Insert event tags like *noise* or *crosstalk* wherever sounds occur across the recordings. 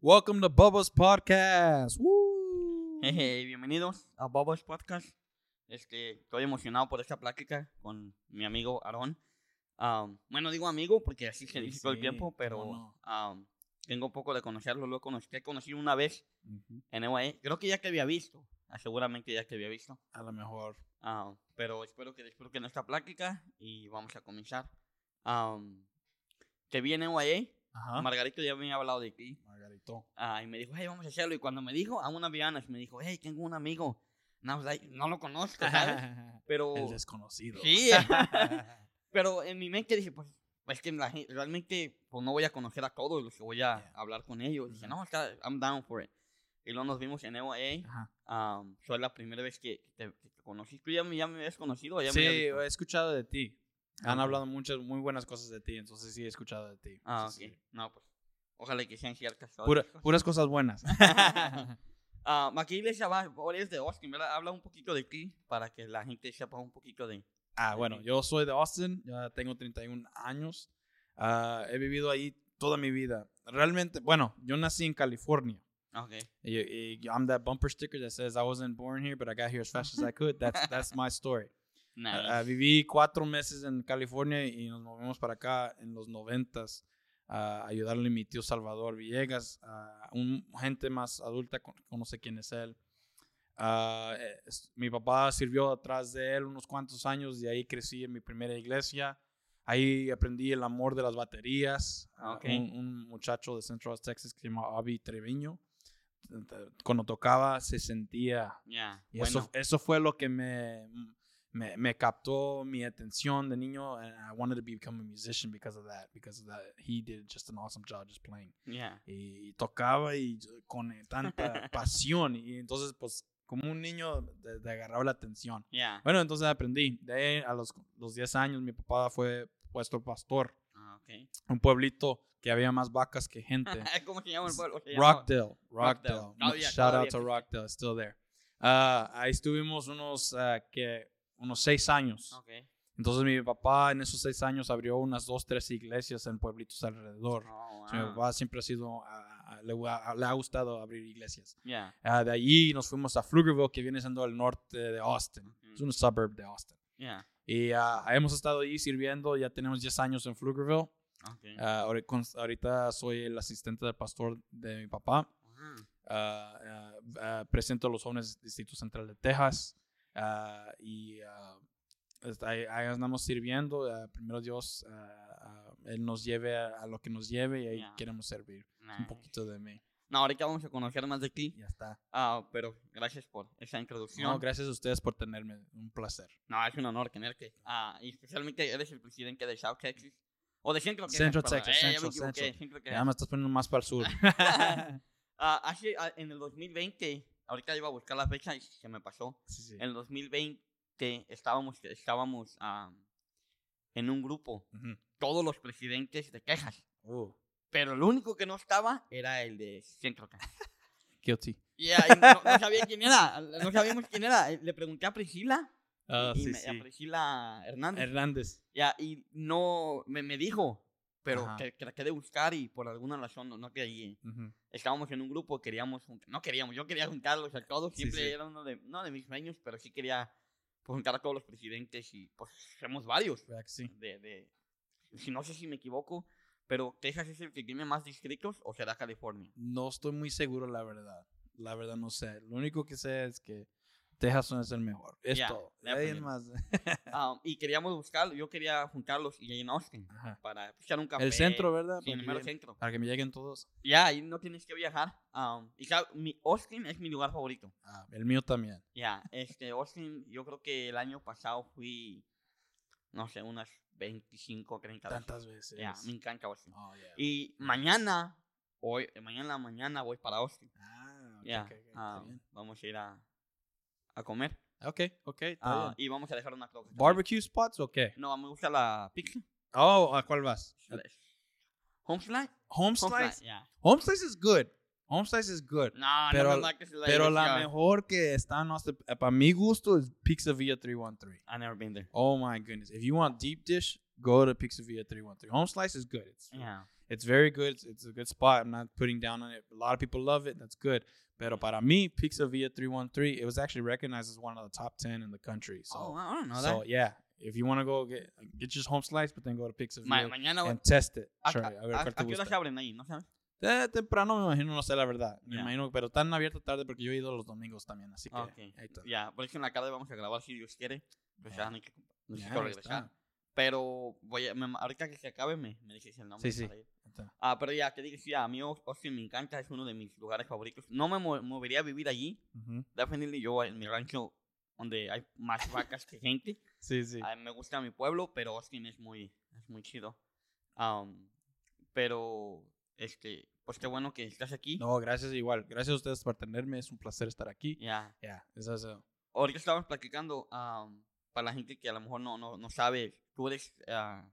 Welcome to Bubba's Podcast. Woo. Hey, bienvenidos a Bobos Podcast. Este, estoy emocionado por esta plática con mi amigo Aarón. Um, bueno, digo amigo porque así se Sí, dice todo el sí, tiempo, pero um, tengo poco de conocerlo. Lo conocí, te conocí una vez Ujú. en EYE. Creo que ya te había visto. Ah, seguramente ya te había visto. A lo mejor. Ah, pero espero que disfruten esta plática y vamos a comenzar. Um, te vi en EYE. Margarito ya me había hablado de ti. Ah, y me dijo, hey, vamos a hacerlo. Y cuando me dijo, a una Vianas, me dijo, hey, tengo un amigo. Like, no lo conozco, ¿sabes? *laughs* Pero. El desconocido. Sí. *laughs* pero en mi mente dije, pues, es que la realmente pues, no voy a conocer a todos los que voy a Yeah. hablar con ellos. Dije, no, está, I'm down for it. Y luego nos vimos en EOA. Um, fue la primera vez que te, que te conocí. ¿Tú ya me, ya me habías conocido? Ya Sí, me habías he escuchado de ti. Han hablado muchas, muy buenas cosas de ti, entonces sí he escuchado de ti. Ah. Sí, sí. No, pues, ojalá que sean ciertas. Pura- puras cosas buenas. *laughs* Ah, aquí iglesia va, ahora es de Austin, ¿verdad? Habla un poquito de ti para que la gente sepa un poquito de... Ah, bueno, yo soy de Austin, ya tengo 31 años. Ah, he vivido ahí toda mi vida. Realmente, bueno, yo nací en California. Ok. Y, y I'm that bumper sticker that says I wasn't born here, but I got here as fast as I could. That's, *laughs* that's my story. Nice. Ah, ah, viví cuatro meses en California y nos movimos para acá en los noventas a ayudarle a mi tío Salvador Villegas, a un gente más adulta, con- conoce quién es él. Eh, es- mi papá sirvió atrás de él unos cuantos años y ahí crecí en mi primera iglesia. Ahí aprendí el amor de las baterías. Ah, Ok. un, un muchacho de Central West Texas que se llama Avi Treviño. Cuando tocaba se sentía Ya, y bueno. eso, eso fue lo que me, me, me captó mi atención de niño. And I wanted to become a musician because of that. Because of that, he did just an awesome job just playing. Ya. Y tocaba y con tanta *laughs* pasión. Y entonces, pues, como un niño, te, te agarraba la atención. Ya. Bueno, entonces aprendí. De ahí a los, los 10 años, mi papá fue puesto pastor. Ah. Un pueblito que había más vacas que gente. *laughs* ¿Cómo se llama el pueblo? Rockdale, Rockdale. Rockdale. Todavía, Shout todavía out to. Rockdale, it's still there. Ah, ahí estuvimos unos, ah, que, unos seis años. Ok. Entonces mi papá en esos seis años abrió unas dos, tres iglesias en pueblitos alrededor. Oh, So, mi wow. papá siempre ha sido, ah, le, ha- le ha gustado abrir iglesias. Ya. Ah, de allí nos fuimos a Pflugerville, que viene siendo el norte de Austin. Es Ujú. un suburb de Austin. Ya. Y ah, hemos estado allí sirviendo, ya tenemos 10 años en Pflugerville. Ok. Ah, ahorita soy el asistente del pastor de mi papá. Wow. Ah, presento a los jóvenes del Distrito Central de Texas ah, y ah, está- ahí, ahí andamos sirviendo. ah, primero Dios, Él nos lleve a, a lo que nos lleve y ahí Ya. queremos servir. Un Nice. poquito de mí. No, ahorita vamos a conocer más de ti. Ya está. Ah, pero gracias por esa introducción. No, gracias a ustedes por tenerme. Un placer. No, es un honor tenerte. Ah, y especialmente eres el presidente de South Texas. O de Central Texas. Central perdón. Texas, Eh. Central Ya me estás poniendo más para el sur. *laughs* Ah, hace, en el 2020, ahorita iba a buscar la fecha y se me pasó. Sí, sí. En el 2020 estábamos, estábamos ah, en un grupo, Ujú. todos los presidentes de Texas. Uh, Pero el único que no estaba era el de Central Texas. *laughs* guilty. Y ahí no, no sabía quién era, no sabíamos quién era. Le pregunté a Priscila, Ah, y sí, me- a. Priscila Hernández. Hernández. Ya, y no, me, me dijo, pero Ajá. que, que la quedé buscar y por alguna razón no, no quería. Ujú. Estábamos en un grupo, queríamos, no queríamos, yo quería juntarlos a todos, Sí, siempre sí. era uno de, no de mis sueños, pero sí quería pues, juntar a todos los presidentes y pues somos varios. ¿Verdad que sí? De, de, si no sé si me equivoco, pero Texas es el que tiene más distritos o será California. No estoy muy seguro, la verdad. La verdad no sé. Lo único que sé es que Texas es el mejor. Es Ya, todo. Definitely. más. Ah, y queríamos buscarlo, yo quería juntarlos y en Austin Ajá. para echar un café. El centro, ¿verdad? Sí, el centro. Para que me lleguen todos. Ya, ahí no tienes que viajar. um, y claro, mi, Austin es mi lugar favorito. Ah, el mío también. Ya, este, Austin, yo creo que el año pasado fui, no sé, unas 25, 30 veces. Tantas veces. Ya, me encanta Austin. Oh, yeah. Y mañana, hoy, mañana mañana voy para Austin. Ah, ok, Ya, ok, ok, está um, vamos a ir a, a comer. Ok, ok, está Ah, bien. y vamos a dejar una troca. también. ¿Barbecue spots o qué? No, me gusta la pizza. Oh, ¿a cuál vas? Home Slice. Homeslice, ya. Home Slice is good. Home Slice is good. No, Pero- no me like this Pero la yeah. mejor que está en Austin, eh, para mi gusto, es Pizza Villa 313. I've never been there. Oh my goodness. If you want deep dish, go to Pizza Villa 313. Home Slice is good. It's, Yeah. it's very good. It's, it's a good spot. I'm not putting down on it. A lot of people love it. That's good. Pero para mí, Pizza Villa 313, it was actually recognized as one of the top 10 in the country. So, oh, I don't know so that. yeah, if you want to go get get your home slice, but then go to Pizza Ma- mañana, and test it. ¿a, Sure, a- a ver a- cuál a te qué hora abren ahí? ¿No sabes? Eh, temprano me imagino, no sé la verdad. Me Ya. imagino, pero están abiertos tarde porque yo he ido los domingos también, así que Ok. ahí está. Ya, por eso en la tarde vamos a grabar si Dios quiere. Pues ya, Ya. no hay que- Ya, necesito ahí regresar. está. Pero voy a, me- ahorita que se acabe me, me dices el nombre. Sí, sí. para ir. Ah, pero ya, que digas, sí, a mí Aus- Austin me encanta, es uno de mis lugares favoritos. No me mo- movería a vivir allí. Ujú. Definitely yo en mi rancho donde hay más vacas que gente. *laughs* Sí, sí. A mí me gusta mi pueblo, pero Austin es muy, es muy chido. Am, pero, este, pues qué bueno que estás aquí. No, gracias igual. Gracias a ustedes por tenerme. Es un placer estar aquí. Ya. Ya, eso es. Ahorita estábamos platicando, am, para la gente que a lo mejor no, no, no sabe, tú eres ah,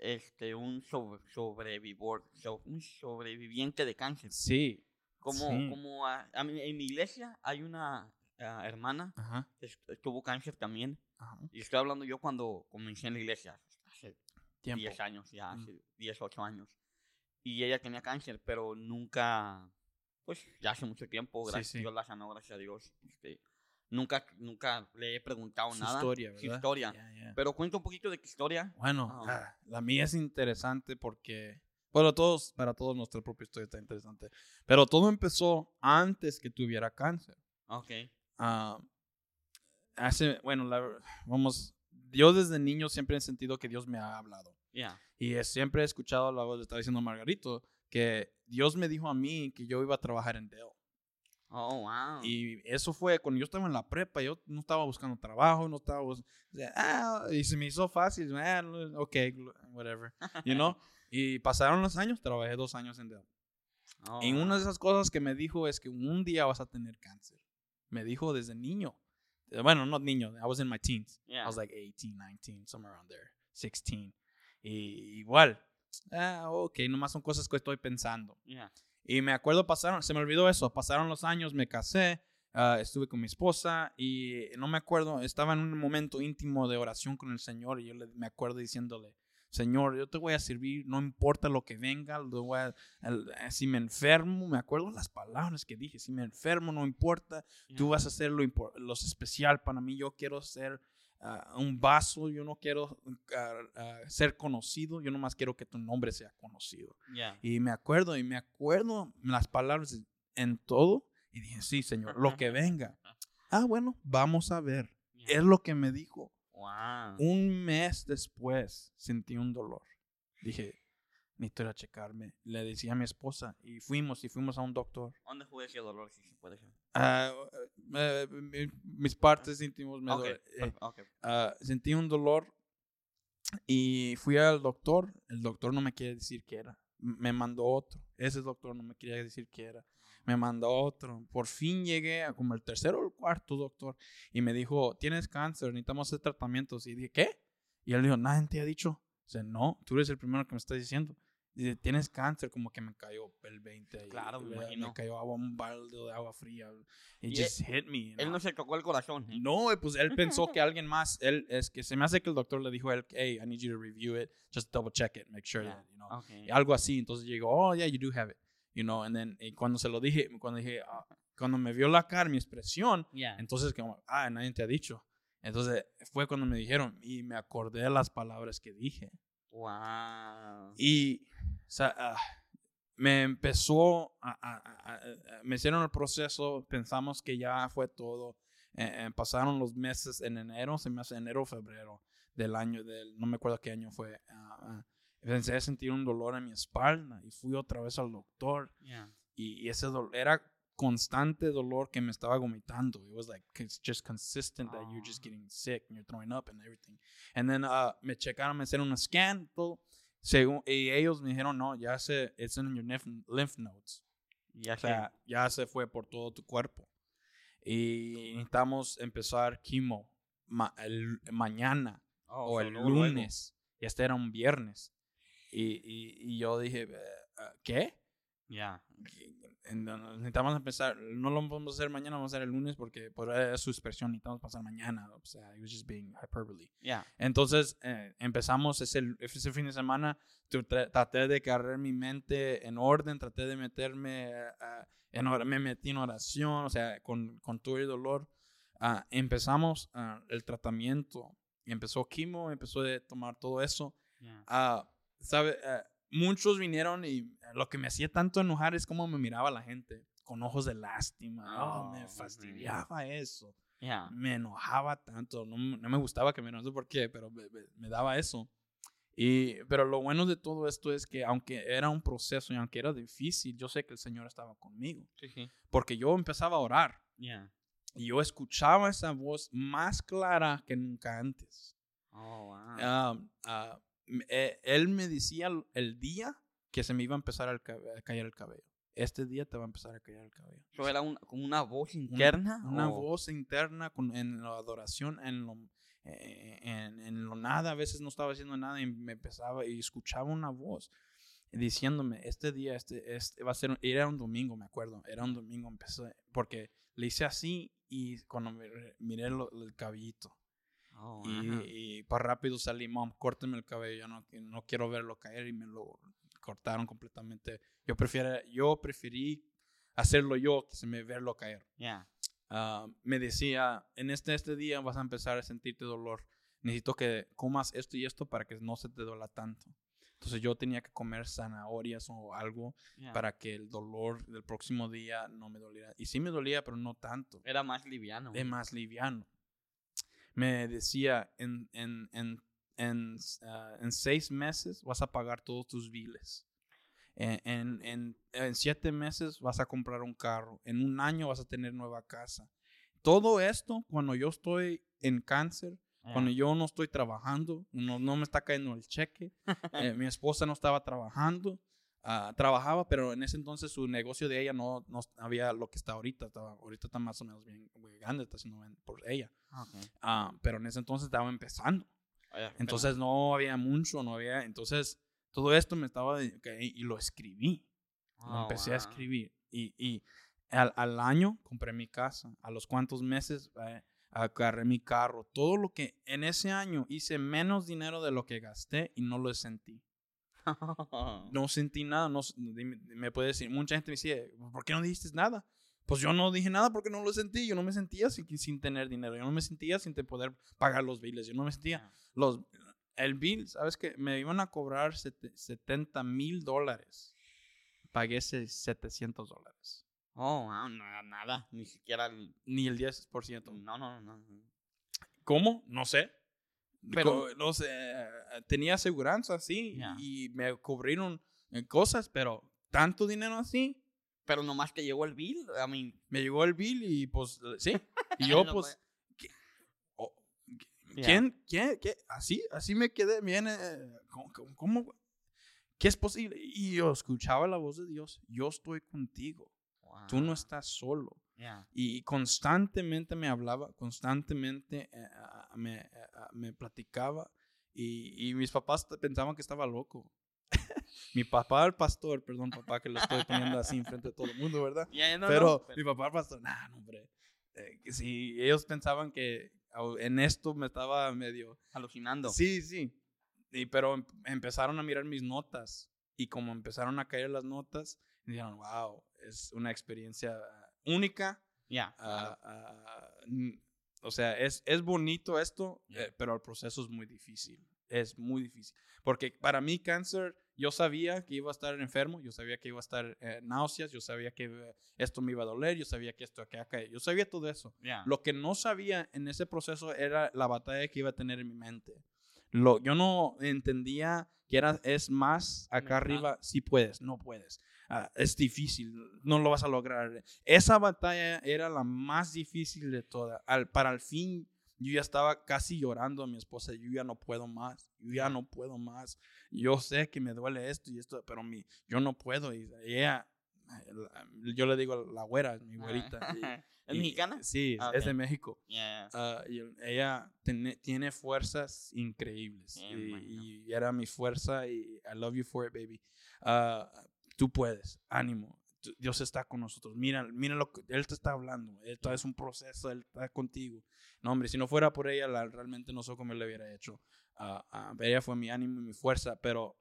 este, un sobre, sobrevivor, so- un sobreviviente de cáncer. Sí. Como, Sí. como a, a mí- en mi iglesia hay una ah, hermana Ajá. que tuvo cáncer también. Ajá. Y estoy hablando yo cuando comencé en la iglesia, hace Tiempo. 10 años, ya Mm. hace 10, 8 años. Y ella tenía cáncer, pero nunca, pues ya hace mucho tiempo, Sí, gracias sí. Dios la sanó, gracias a Dios. Este, nunca, nunca le he preguntado Su nada. historia, Su ¿verdad? historia. Ya, ya. Pero cuenta un poquito de tu historia. Bueno, ah, la mía es interesante porque, bueno, todos, para todos nuestra propia historia está interesante. Pero todo empezó antes que tuviera cáncer. Ok. Ah, hace, bueno, la- vamos, yo desde niño siempre he sentido que Dios me ha hablado. Ya. Y eh, siempre he escuchado la voz, le estaba diciendo Margarito, que Dios me dijo a mí que yo iba a trabajar en Dell. Oh, wow. Y eso fue cuando yo estaba en la prepa, yo no estaba buscando trabajo, no estaba o sea, ah, y se me hizo fácil, no, ok, whatever, you know. *laughs* y pasaron los años, trabajé dos años en Dell. Oh, Y una de esas cosas que me dijo es que un día vas a tener cáncer. Me dijo desde niño. Bueno, no niño, I was in my teens. I Yeah. was like 18, 19, somewhere around there, 16. Y igual, ah, ok, nomás son cosas que estoy pensando. Yeah. Y me acuerdo, pasaron, se me olvidó eso, pasaron los años, me casé, ah, estuve con mi esposa y no me acuerdo, estaba en un momento íntimo de oración con el Señor y yo le- me acuerdo diciéndole, Señor, yo te voy a servir, no importa lo que venga, lo voy a- el- eh, si me enfermo, me acuerdo las palabras que dije, si me enfermo, no importa, tú yeah. vas a hacer lo, lo especial para mí, yo quiero ser un vaso, yo no quiero ser conocido, yo nomás quiero que tu nombre sea conocido. Yeah. Y me acuerdo, y me acuerdo las palabras en todo. Y dije, sí, Señor, lo que venga. Ah, bueno, vamos a ver. Yeah. Es lo que me dijo. Wow. Un mes después sentí un dolor. Dije, necesito ir a checarme. Le decía a mi esposa y fuimos, y fuimos a un doctor. ¿Dónde fue ese dolor? Si se puede eh, mi- mis partes íntimas me Ok, duele- eh, per- ok. ah, sentí un dolor y fui al doctor. El doctor no me quiere decir qué era. Me mandó otro. Ese doctor no me quería decir qué era. Me mandó otro. Por fin llegué a como el tercero o el cuarto doctor y me dijo, tienes cáncer, necesitamos hacer tratamientos. Y dije, ¿qué? Y él dijo, nadie te ha dicho. Dice, no, tú eres el primero que me estás diciendo. Dice, tienes cáncer, como que me cayó el 20. ahí. Claro, me me, cayó agua, un balde de agua fría. It Y just hit me. Él know? no se tocó el corazón. ¿eh? No, pues él pensó *laughs* que alguien más, él es que se me hace que el doctor le dijo a él, hey, I need you to review it, just double check it, make sure Yeah. that, you know, Ok. y algo así. Entonces llegó, oh, yeah, you do have it, you know, and then y cuando se lo dije, cuando dije, ah, cuando me vio la cara, mi expresión, Yeah. entonces como, ah, nadie te ha dicho. Entonces fue cuando me dijeron y me acordé de las palabras que dije. Wow. Y sea, ah, me empezó a, a- a- a- me hicieron el proceso, pensamos que ya fue todo. Eh, eh, pasaron los meses en enero, se me hace enero o febrero del año, del, no me acuerdo qué año fue. ah, empecé a sentir un dolor en mi espalda y fui otra vez al doctor Yeah. y, y ese dolor era constante dolor que me estaba vomitando. It was like it's just consistent that you're just getting sick and you're throwing up and everything. And then uh, me checaron, me hicieron un scan, todo. Según, y ellos me dijeron, no, ya se, it's in your lymph, nodes. Ya O sea, ya se fue por todo tu cuerpo. Y necesitamos empezar quimo ma- el, mañana Oh, o el lunes. Y este era un viernes. Y, y, y yo dije, eh, ah, ¿qué? Yeah. Necesitamos empezar, no lo podemos hacer mañana, vamos a hacer el lunes porque por su expresión necesitamos pasar mañana. O sea, he was just being hyperbole. Yeah. Entonces eh, empezamos ese, ese fin de semana, traté de cargar mi mente en orden, traté de meterme, ah, en, or- me metí en oración, o sea, con, con todo el dolor. Ah, empezamos ah, el tratamiento, empezó quimo, empezó de tomar todo eso. Yeah. Ah, ¿sabe? Muchos vinieron y lo que me hacía tanto enojar es cómo me miraba la gente, con ojos de lástima. Oh, Oh, me fastidiaba eso Yeah. me enojaba tanto, no, no me gustaba que me no sé por qué, pero me, me- me daba eso. Y, pero lo bueno de todo esto es que aunque era un proceso y aunque era difícil, yo sé que el Señor estaba conmigo, Sí, sí. porque yo empezaba a orar Yeah. y yo escuchaba esa voz más clara que nunca antes. Oh, wow. Ah, m- eh, él me decía el- día que se me iba a empezar a, ca- a caer el cabello. Este día te va a empezar a caer el cabello. ¿Eso era un- como una voz interna? Una o- voz interna con, en la adoración, en lo, eh, en, en lo nada. A veces no estaba haciendo nada y me empezaba y escuchaba una voz diciéndome, este día este, este va a ser, un- era un domingo, me acuerdo, era un domingo, empecé, porque le hice así y cuando me- miré lo- el cabellito Oh, y, y para rápido salí, mom, córteme el cabello, yo no, no quiero verlo caer y me lo cortaron completamente. Yo, prefiero, yo preferí hacerlo yo que se me verlo caer. Yeah. Ah, me decía, en este, este día vas a empezar a sentirte dolor. Necesito que comas esto y esto para que no se te duela tanto. Entonces yo tenía que comer zanahorias o algo yeah. para que el dolor del próximo día no me doliera. Y sí me dolía, pero no tanto. Era más liviano. Es más liviano. Me decía, en, en, en, en, ah, en seis meses vas a pagar todos tus biles. En, en, en, en siete meses vas a comprar un carro. En un año vas a tener nueva casa. Todo esto, cuando yo estoy en cáncer, Yeah. cuando yo no estoy trabajando, no, no me está cayendo el cheque, *laughs* eh, mi esposa no estaba trabajando, ah, trabajaba, pero en ese entonces su negocio de ella no, no había lo que está ahorita, estaba, ahorita está más o menos bien grande, está haciendo bien por ella, Okay. Ah, pero en ese entonces estaba empezando, Oh, yeah, entonces no había mucho, no había, entonces todo esto me estaba, y lo escribí, lo empecé a escribir. Y, y al, al año compré mi casa, a los cuantos meses eh, agarré mi carro, todo lo que en ese año hice menos dinero de lo que gasté y no lo sentí. *laughs* No sentí nada, no, me puede decir, mucha gente me dice, ¿por qué no dijiste nada? Pues yo no dije nada porque no lo sentí, yo no me sentía sin, sin tener dinero, yo no me sentía sin poder pagar los biles, yo no me sentía, los, el bill, ¿sabes qué? Me iban a cobrar sete- 70 mil dólares, pagué se- 700 dólares, Oh, wow, nada, nada. Ni siquiera el... ni el 10%. No, no, no. no. ¿Cómo? No sé. Pero- no sé, eh, tenía aseguranza, sí, Ya. y me cubrieron eh, cosas, pero tanto dinero así, Pero nomás que llegó el bill, I mean... me llegó el bill y pues, eh, sí, *laughs* y yo pues, ¿qué- oh, Ya. ¿quién, qué, qué? Así, así me quedé, viene, ¿cómo, cómo- cómo? ¿Qué es posible? Y yo escuchaba la voz de Dios, yo estoy contigo, tú no wow. estás solo. Yeah. Y constantemente me hablaba, constantemente eh, me, eh, me platicaba. Y, y mis papás pensaban que estaba loco. *laughs* mi papá, el pastor, perdón, papá, que lo estoy poniendo así enfrente de todo el mundo, ¿verdad? Yeah, no, no, pero, mi papá, el pastor, nah, no, hombre. Eh, que sí, ellos pensaban que en esto me estaba medio. alucinando. Sí, sí. Y, pero em- empezaron a mirar mis notas. Y como empezaron a caer las notas, dijeron, wow, es una experiencia única. Yeah. Ah, o sea, es, es bonito esto, Yeah. eh, pero el proceso es muy difícil. Es muy difícil. Porque para mí cáncer, yo sabía que iba a estar enfermo, yo sabía que iba a estar eh, náuseas, yo sabía que eh, esto me iba a doler, yo sabía que esto acá, acá, yo sabía todo eso. Yeah. Lo que no sabía en ese proceso era la batalla que iba a tener en mi mente. Lo, yo no entendía que era, es más acá arriba, si puedes, no puedes. Ah, es difícil, no lo vas a lograr. Esa batalla era la más difícil de todas. Para el fin, yo ya estaba casi llorando a mi esposa. Yo ya no puedo más, yo ya no puedo más. Yo sé que me duele esto y esto, pero mi, yo no puedo. Y ella, yo le digo la güera, mi güerita. *laughs* y- ¿Es y- mexicana? Sí, es- Ah, es de. México. Yeah. Ah, y ella tiene, tiene fuerzas increíbles. Me y, era mi fuerza y I love you for it, baby. Ah, tú puedes, ánimo, Dios está con nosotros, mira, mira lo que Él te está hablando, esto es un proceso, Él está contigo. No, hombre, si no fuera por ella, la- realmente no sé cómo le hubiera hecho. Ah, ah, ella fue mi ánimo y mi fuerza, pero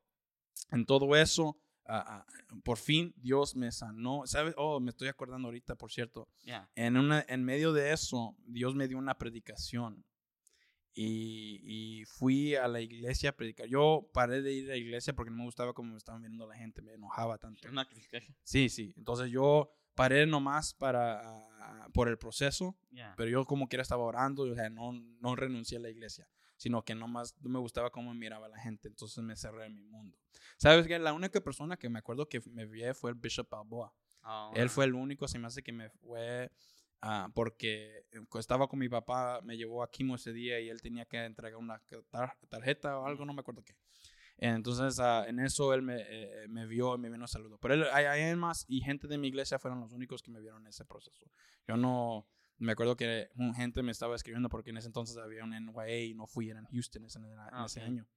en todo eso, ah, por fin Dios me sanó. ¿Sabes? Oh, me estoy acordando ahorita, por cierto. Yeah. En, una, en medio de eso, Dios me dio una predicación. Y, y fui a la iglesia a predicar. Yo paré de ir a la iglesia porque no me gustaba cómo me estaban viendo la gente, me enojaba tanto. Una. Sí, sí. Entonces yo paré nomás para, ah, por el proceso, Yeah. pero yo como quiera estaba orando, o sea, no, no renuncié a la iglesia, sino que nomás no me gustaba cómo me miraba la gente, entonces me cerré en mi mundo. ¿Sabes qué? La única persona que me acuerdo que me vi fue el Bishop Balboa. Oh, Él fue el único, se me hace que me fue ah, porque eh, estaba con mi papá, me llevó a Quimo ese día y él tenía que entregar una tar- tarjeta o algo, no me acuerdo qué. Entonces, ah, en eso él me, eh, me vio y me vino a saludar. Pero él, hay, más y gente de mi iglesia fueron los únicos que me vieron en ese proceso. Yo no, me acuerdo que un gente me estaba escribiendo porque en ese entonces había un NYA y no fui, era en Houston ese, en Ah, ese ok. año.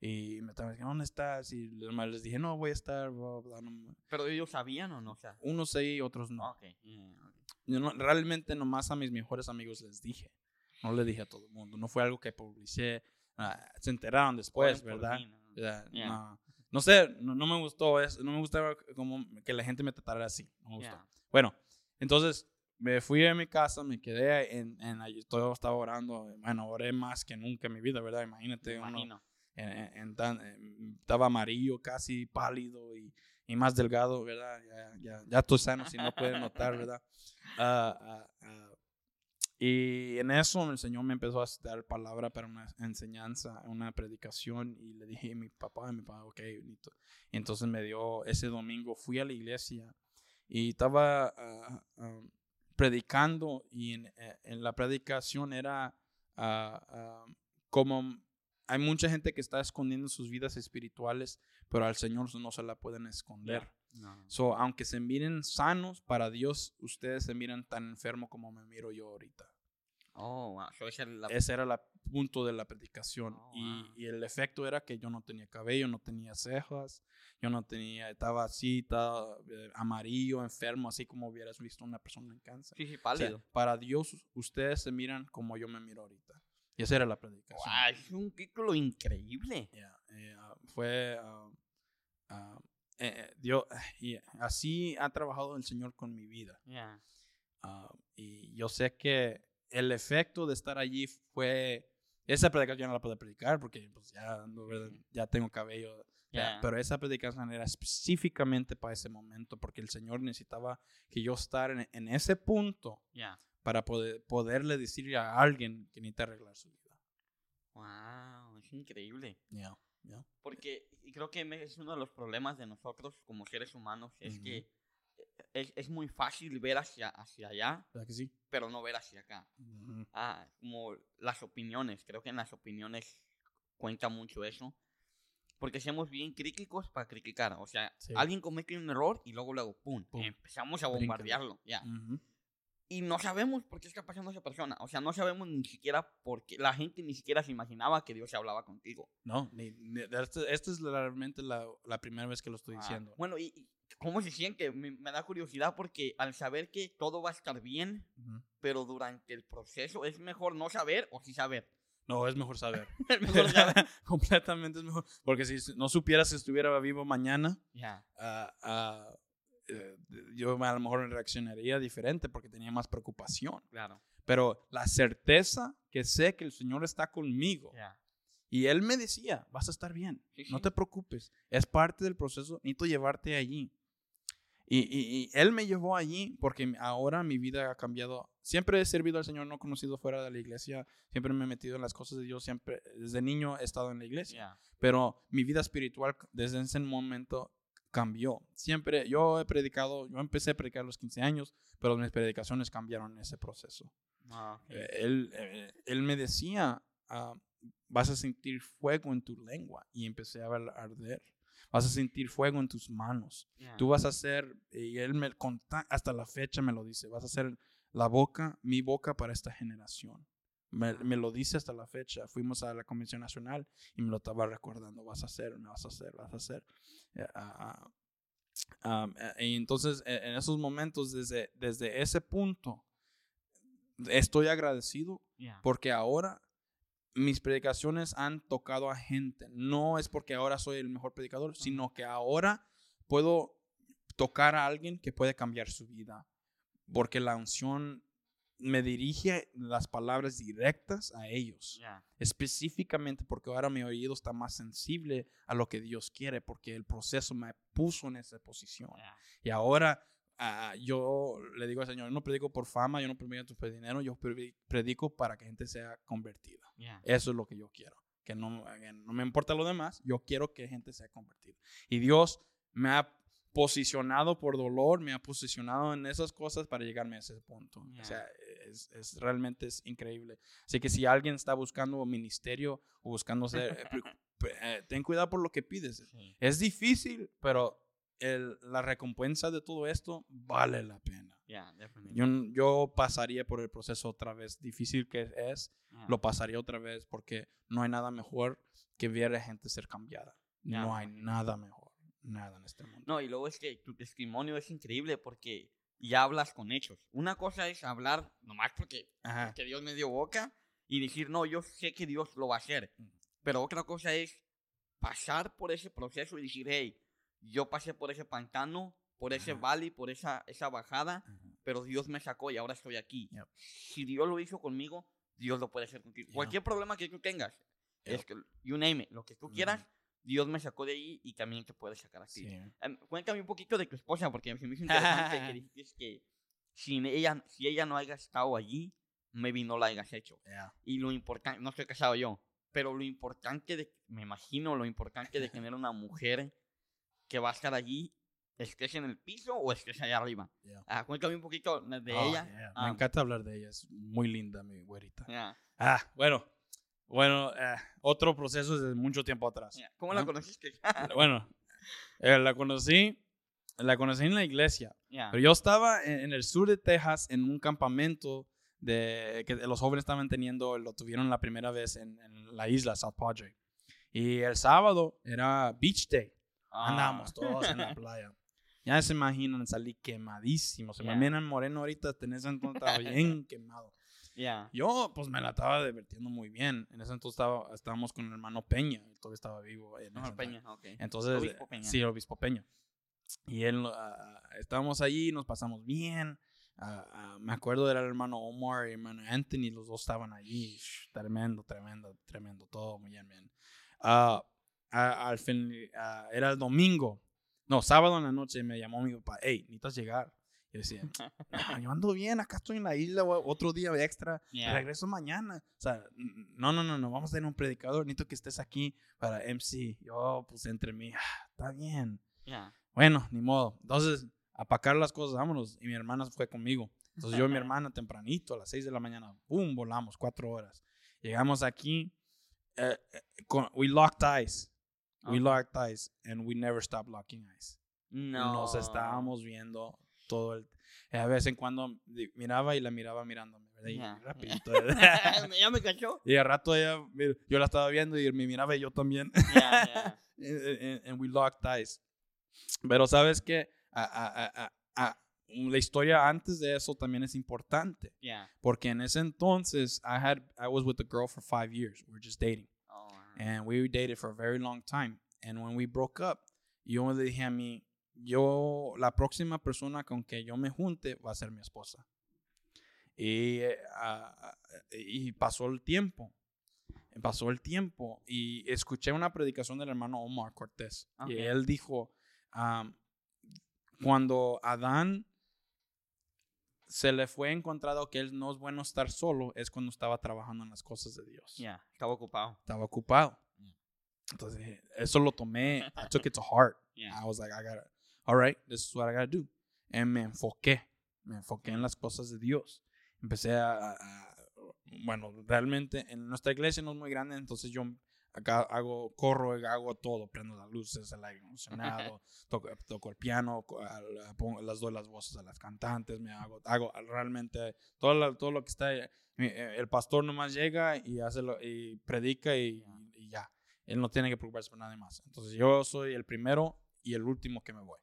Y me estaban diciendo, ¿dónde estás? Y les dije, no, voy a estar, bla, bla, Pero ellos sabían o no, o sea. unos sí, otros no. Ok. yeah, ok. Yo no- realmente nomás a mis mejores amigos les dije. No le dije a todo el mundo. No fue algo que publicé. ah, se enteraron después, ¿verdad? mí, ¿no? Sea, Yeah. no, no sé, no, no me gustó eso. No me gustaba como que la gente me tratara así. No me gustó. Yeah. Bueno, entonces me fui a mi casa, me quedé en, en allí, todo estaba orando. Bueno, oré más que nunca en mi vida, ¿verdad? Imagínate, uno en- en- tan- en- estaba amarillo, casi pálido y, y más delgado, ¿verdad? Ya, ya, ya estoy sano, si no pueden notar, *laughs* ¿verdad? Ah. y en eso el Señor me empezó a dar palabra para una enseñanza, una predicación, y le dije a mi papá, a mi papá, ok, bonito. Entonces me dio, ese domingo fui a la iglesia y estaba ah, predicando y en, eh, en la predicación era ah, como hay mucha gente que está escondiendo sus vidas espirituales, pero al Señor no se la pueden esconder. No. So, aunque se miren sanos, para Dios ustedes se miran tan enfermo como me miro yo ahorita. Oh, wow. So esa la... Ese era el punto de la predicación. Oh, y, wow. y el efecto era que yo no tenía cabello, no tenía cejas, yo no tenía, estaba así, estaba eh, amarillo, enfermo, así como hubieras visto una persona en cáncer. Sí, sí, O sea, pálido. para Dios ustedes se miran como yo me miro ahorita. Y esa era la predicación. Wow, es un título increíble. Yeah, eh, ah, fue ah, ah, eh, Dios y así ha trabajado el Señor con mi vida Yeah. Ah, y yo sé que el efecto de estar allí fue esa predicación no la puedo predicar porque pues, ya ya tengo cabello Yeah. pero esa predicación era específicamente para ese momento porque el Señor necesitaba que yo estar en, en ese punto Yeah. para poder, poderle decirle a alguien que necesita arreglar su vida Wow, es increíble. Yeah, yeah. Porque y creo que es uno de los problemas de nosotros como seres humanos, es que eh, es, es muy fácil ver hacia, hacia allá, ¿Verdad que sí? pero no ver hacia acá. Ah, como las opiniones, creo que en las opiniones cuenta mucho eso. Porque somos bien críticos para criticar. O sea, Sí. alguien comete un error y luego, luego, pum, Pum. empezamos a bombardearlo. Ya. Y no sabemos por qué está pasando esa persona. O sea, no sabemos ni siquiera por qué. La gente ni siquiera se imaginaba que Dios se hablaba contigo. No, ni- ni- esta esta es realmente la, la primera vez que lo estoy Ah, diciendo. Bueno, ¿y cómo se siente? Me, me da curiosidad porque al saber que todo va a estar bien, Ujú. pero durante el proceso es mejor no saber o sí saber. No, es mejor saber. *laughs* Es mejor saber. *laughs* Completamente es mejor. Porque si no supiera si estuviera vivo mañana, Ya. ah, ah, eh, yo a lo mejor reaccionaría diferente porque tenía más preocupación. Claro. Pero la certeza que sé que el Señor está conmigo. Ya. Y Él me decía, vas a estar bien, Sí, no sí. te preocupes, es parte del proceso, necesito llevarte allí. Y, y- y Él me llevó allí porque ahora mi vida ha cambiado. Siempre he servido al Señor, no conocido fuera de la iglesia, siempre me he metido en las cosas de Dios, siempre, desde niño he estado en la iglesia. Ya. Pero mi vida espiritual desde ese momento cambió. Siempre, yo he predicado, yo empecé a predicar a los 15 años, pero mis predicaciones cambiaron en ese proceso. Ah. Eh, él, eh, él me decía, ah, vas a sentir fuego en tu lengua y empecé a arder. Vas a sentir fuego en tus manos. Ya. Tú vas a ser, y él me hasta la fecha me lo dice, vas a ser la boca, mi boca para esta generación. Me, me lo dice hasta la fecha. Fuimos a la Convención Nacional y me lo estaba recordando. Vas a hacer, me vas a hacer, vas a hacer. Eh, ah, ah. Um, e- y entonces, e- en esos momentos, desde, desde ese punto, estoy agradecido Yeah. porque ahora mis predicaciones han tocado a gente. No es porque ahora soy el mejor predicador, sino que ahora puedo tocar a alguien que puede cambiar su vida. Porque la unción me dirige las palabras directas a ellos. Yeah. Específicamente porque ahora mi oído está más sensible a lo que Dios quiere, porque el proceso me puso en esa posición. Yeah. Y ahora ah, yo le digo al Señor, yo no predico por fama, yo no predico por dinero, yo predi- predico para que gente sea convertida. Yeah. Eso es lo que yo quiero. Que no, que no me importa lo demás, yo quiero que gente sea convertida. Y Dios me ha posicionado por dolor, me ha posicionado en esas cosas para llegarme a ese punto. O Ya. sea, es, es- realmente es increíble. Así que si alguien está buscando ministerio o buscando ser, eh, eh, ten cuidado por lo que pides. Sí. Es difícil, pero el- la recompensa de todo esto vale la pena. Yeah. Yo, yo pasaría por el proceso otra vez, difícil que es, Yeah. lo pasaría otra vez porque no hay nada mejor que ver a gente ser cambiada. Ya, no hay nada mejor, nada en este mundo. No, y luego es que tu testimonio es increíble porque ya hablas con hechos. Una cosa es hablar nomás porque, porque Dios me dio boca y decir, no, yo sé que Dios lo va a hacer. Pero otra cosa es pasar por ese proceso y decir, hey, yo pasé por ese pantano, por ese Ajá. valle, por esa, esa bajada, Ajá. pero Dios me sacó y ahora estoy aquí. Yep. Si Dios lo hizo conmigo, Dios lo puede hacer contigo. Yeah. Cualquier problema que tú tengas, Yep. es que, you name it, lo que tú quieras, Dios me sacó de ahí y también te puede sacar aquí. Sí. Em, cuéntame un poquito de tu esposa, porque se me hizo interesante que *laughs* dijiste que sin ella, si ella no haya estado allí, maybe no la hayas hecho. Yeah. Y lo importante, no estoy casado yo, pero lo importante, de, me imagino lo importante de tener una mujer que va a estar allí, estés en el piso o estés allá arriba. Yeah. Ah, cuéntame un poquito de Oh, ella. yeah. Ah. Me encanta hablar de ella, es muy linda mi güerita. Ah, bueno, bueno, eh, otro proceso desde mucho tiempo atrás. ¿Cómo la Ah. conociste? Bueno, eh, la conocí, la conocí en la iglesia. Ya. Pero yo estaba en, en el sur de Texas en un campamento de que los jóvenes estaban teniendo, lo tuvieron la primera vez en, en la isla South Padre. Y el sábado era Beach Day. Ah, Andábamos todos en la *laughs* playa. Ya se imaginan, salí quemadísimo. Se Yeah. me miran moreno ahorita, en ese entonces estaba *laughs* bien quemado. Ya. Yo, pues, me la estaba divirtiendo muy bien. En ese entonces estaba, estábamos con el hermano Peña. Él todavía estaba vivo. en No, ese Peña, ok. entonces, Obispo eh, Peña. sí, el obispo Peña. Y él, ah, estábamos allí, nos pasamos bien. Ah, ah, me acuerdo era el hermano Omar y el hermano Anthony, los dos estaban allí. Shh, Tremendo, tremendo, tremendo, todo muy bien, bien. Ah, al fin, era el domingo, no, sábado en la noche, me llamó mi papá, hey, necesitas llegar. Yo decía, "No, *laughs* yo ando bien, acá estoy en la isla, otro día extra, regreso mañana. O sea, no, no, no, no, vamos a tener un predicador, necesito que estés aquí para MC. Yo, pues entre mí, "Ah, está bien. Ya. Bueno, ni modo. Entonces, apacar las cosas, vámonos. Y mi hermana fue conmigo. Entonces yo y mi *laughs* hermana tempranito, a las 6 de la mañana, ¡pum! Volamos, cuatro horas. Llegamos aquí, con- we locked eyes. We locked eyes, and we never stopped locking eyes. No. Nos estábamos viendo todo el... eh, a vez en cuando miraba y la miraba mirándome, ¿verdad? Y Ya. rapidito. *laughs* *laughs* ¿Ya me cachó? y al rato ella, yo la estaba viendo y me miraba y yo también. Ya, ya. *laughs* and, and we locked eyes. Pero sabes que la historia antes de eso también es importante. Porque en ese entonces, I, had, I was with a girl for five years. We were just dating. Oh, And we dated for a very long time. And when we broke up, yo le dije a mí, yo, la próxima persona con que yo me junte va a ser mi esposa. Y, eh, ah, ah, y pasó el tiempo. Pasó el tiempo y escuché una predicación del hermano Omar Cortés. Y él dijo, um, cuando Adán se le fue encontrado que él no es bueno estar solo, es cuando estaba trabajando en las cosas de Dios Ya, estaba ocupado. estaba ocupado. Entonces, eso lo tomé, I took it to heart. Yeah. I was like, I gotta, all right, this is what I gotta do. Y me enfoqué, me enfoqué en las cosas de Dios. Empecé a, a- bueno, realmente en nuestra iglesia no es muy grande, entonces yo acá hago, corro, hago todo, prendo las luces, el aire acondicionado, *laughs* toco, toco el piano, pongo, las doy las voces a las cantantes, me hago, hago realmente todo lo, todo lo que está, eh, el pastor nomás llega y hace lo, y predica y, y ya, él no tiene que preocuparse por nada más. Entonces yo soy el primero y el último que me voy.